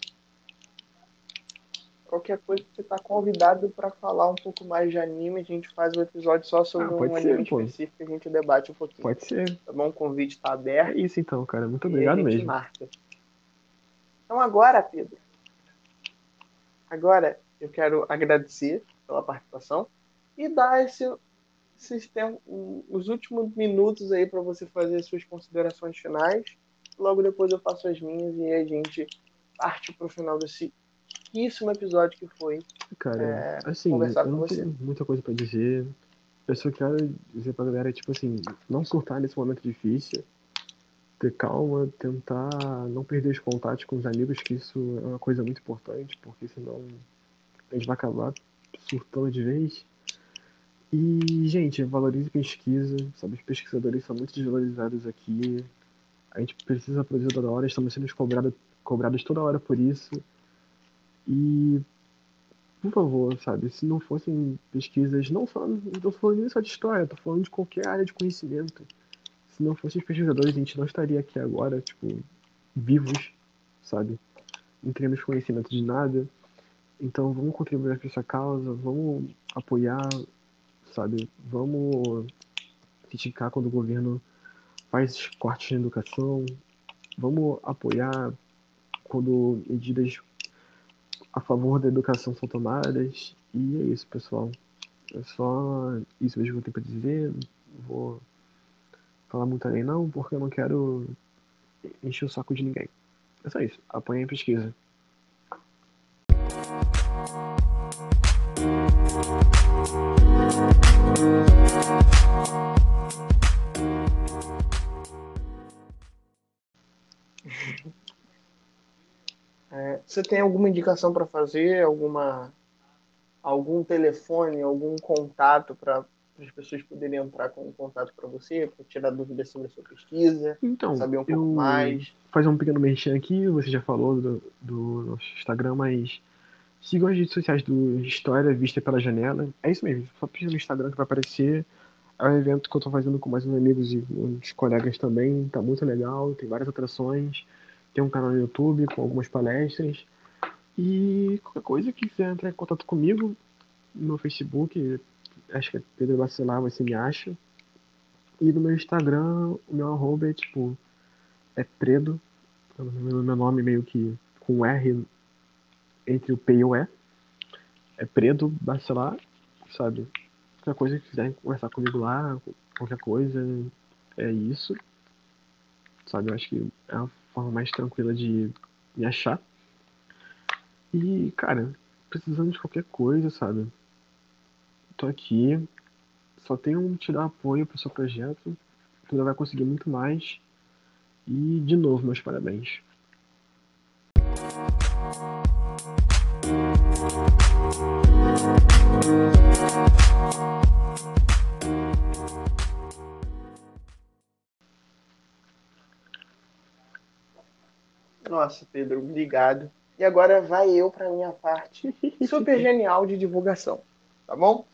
Qualquer coisa você tá convidado para falar um pouco mais de anime, a gente faz um episódio só sobre ah, um anime pô. específico e a gente debate um pouquinho. Pode ser. Tá bom? O convite tá aberto. É isso então, cara. Muito obrigado mesmo. Marca. Então agora, Pedro, agora eu quero agradecer pela participação e dar esse vocês têm os últimos minutos aí para você fazer as suas considerações finais. Logo depois eu faço as minhas e a gente parte para o final desse riquíssimo episódio que foi. Cara, é, assim, eu não tenho muita coisa para dizer. Eu só quero dizer pra galera, tipo assim, não surtar nesse momento difícil, ter calma, tentar não perder os contatos com os amigos, que isso é uma coisa muito importante, porque senão a gente vai acabar surtando de vez. E, gente, valorize pesquisa, sabe? Os pesquisadores são muito desvalorizados aqui. A gente precisa produzir toda hora, estamos sendo cobrados, cobrados toda hora por isso. E, por favor, sabe, se não fossem pesquisas, não só, não estou falando só de história, estou falando de qualquer área de conhecimento. Se não fossem os pesquisadores, a gente não estaria aqui agora, tipo, vivos, sabe? Não teríamos conhecimento de nada. Então vamos contribuir para essa causa, vamos apoiar, sabe? Vamos criticar quando o governo faz cortes na educação, vamos apoiar quando medidas a favor da educação são tomadas. E é isso, pessoal. É só isso mesmo que eu tenho para dizer. Vou falar muito além não, porque eu não quero encher o saco de ninguém. É só isso. Apoiem a pesquisa. É, você tem alguma indicação para fazer? Alguma, algum telefone, algum contato para as pessoas poderem entrar com um contato para você, para tirar dúvidas sobre a sua pesquisa, então, saber um pouco mais? Fazer um pequeno merchan aqui, você já falou do, do nosso Instagram, mas sigam as redes sociais do História Vista pela Janela. É isso mesmo, só precisa no Instagram que vai aparecer. É um evento que eu estou fazendo com mais uns amigos e uns colegas também, tá muito legal, tem várias atrações. Tem um canal no YouTube com algumas palestras. E qualquer coisa que quiser entrar em contato comigo no Facebook, acho que é Pedro Bacelar, você me acha. E no meu Instagram, o meu arroba é tipo. É Predo. Meu nome meio que com R entre o P e o E. É Predo Bacelar, sabe? Qualquer coisa que quiser conversar comigo lá, qualquer coisa, é isso. Sabe? Eu acho que é uma forma mais tranquila de me achar. E, cara, precisando de qualquer coisa, sabe? Tô aqui, só tenho te dar apoio pro seu projeto. Tu ainda vai conseguir muito mais. E, de novo, meus parabéns. Nossa, Pedro, obrigado. E agora vai eu para minha parte [LAUGHS] super genial de divulgação, tá bom?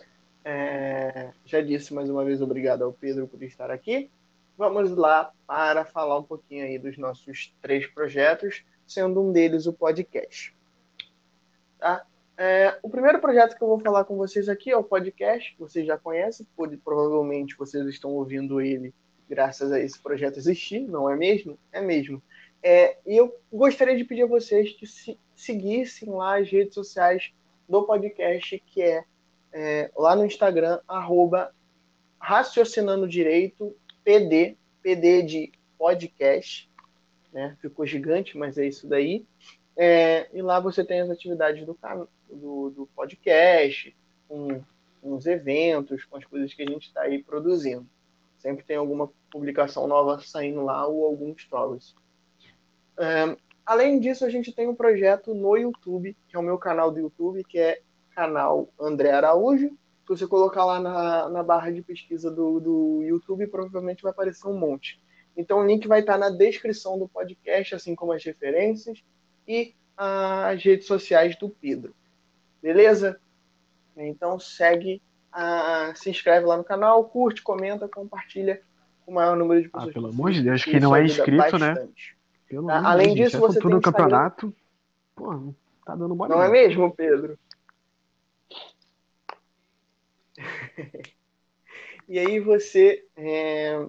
É, já disse mais uma vez obrigado ao Pedro por estar aqui. Vamos lá para falar um pouquinho aí dos nossos três projetos, sendo um deles o podcast. Tá? É, o primeiro projeto que eu vou falar com vocês aqui é o podcast, vocês já conhecem, pode, provavelmente vocês estão ouvindo ele graças a esse projeto existir, não é mesmo? É mesmo. É, e eu gostaria de pedir a vocês que se, seguissem lá as redes sociais do podcast, que é, é lá no Instagram, arroba Raciocinando Direito, PD, PD de podcast, né? Ficou gigante, mas é isso daí. É, e lá você tem as atividades do, do, do podcast, com, com os eventos, com as coisas que a gente está aí produzindo. Sempre tem alguma publicação nova saindo lá ou algum stories. Além disso, a gente tem um projeto no YouTube, que é o meu canal do YouTube, que é canal André Araújo. Se você colocar lá na, na barra de pesquisa do, do YouTube, provavelmente vai aparecer um monte. Então o link vai estar na descrição do podcast, assim como as referências e as redes sociais do Pedro. Beleza? Então segue, uh, se inscreve lá no canal, curte, comenta, compartilha com o maior número de pessoas. Ah, pelo amor de Deus, quem não é inscrito, né? Pelo ah, Além disso, gente, você tem no campeonato. Pô, tá dando bola. Não, é mesmo, Pedro? [LAUGHS] e aí você é,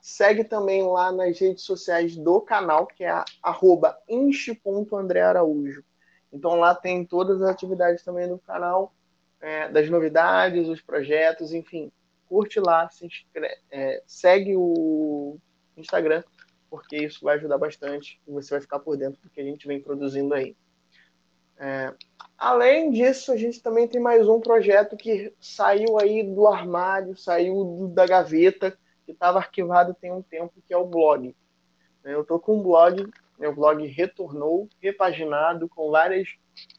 segue também lá nas redes sociais do canal, que é arroba inch.andrearaújo. Então lá tem todas as atividades também do canal, é, das novidades, os projetos, enfim. Curte lá, se inscreve, é, segue o Instagram porque isso vai ajudar bastante e você vai ficar por dentro do que a gente vem produzindo aí. É, além disso, a gente também tem mais um projeto que saiu aí do armário, saiu do, da gaveta, que estava arquivado tem um tempo, que é o blog. Eu estou com um blog, meu blog retornou, repaginado, com várias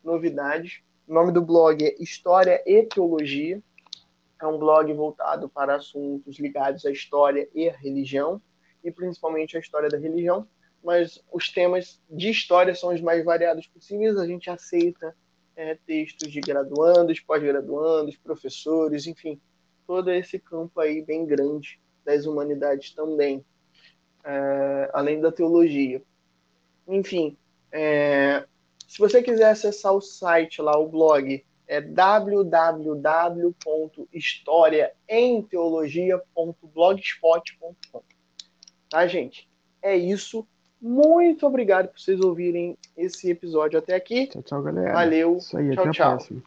novidades. O nome do blog é História e Teologia. É um blog voltado para assuntos ligados à história e à religião. e principalmente a história da religião, mas os temas de história são os mais variados possíveis. A gente aceita é, textos de graduandos, pós-graduandos, professores, enfim, todo esse campo aí bem grande das humanidades também, é, além da teologia. Enfim, é, se você quiser acessar o site lá, o blog, é www.historiaemteologia.blogspot.com. Tá, gente? É isso. Muito obrigado por vocês ouvirem esse episódio até aqui. Tchau, tchau, galera. Valeu. Isso aí, tchau, até tchau. a próxima.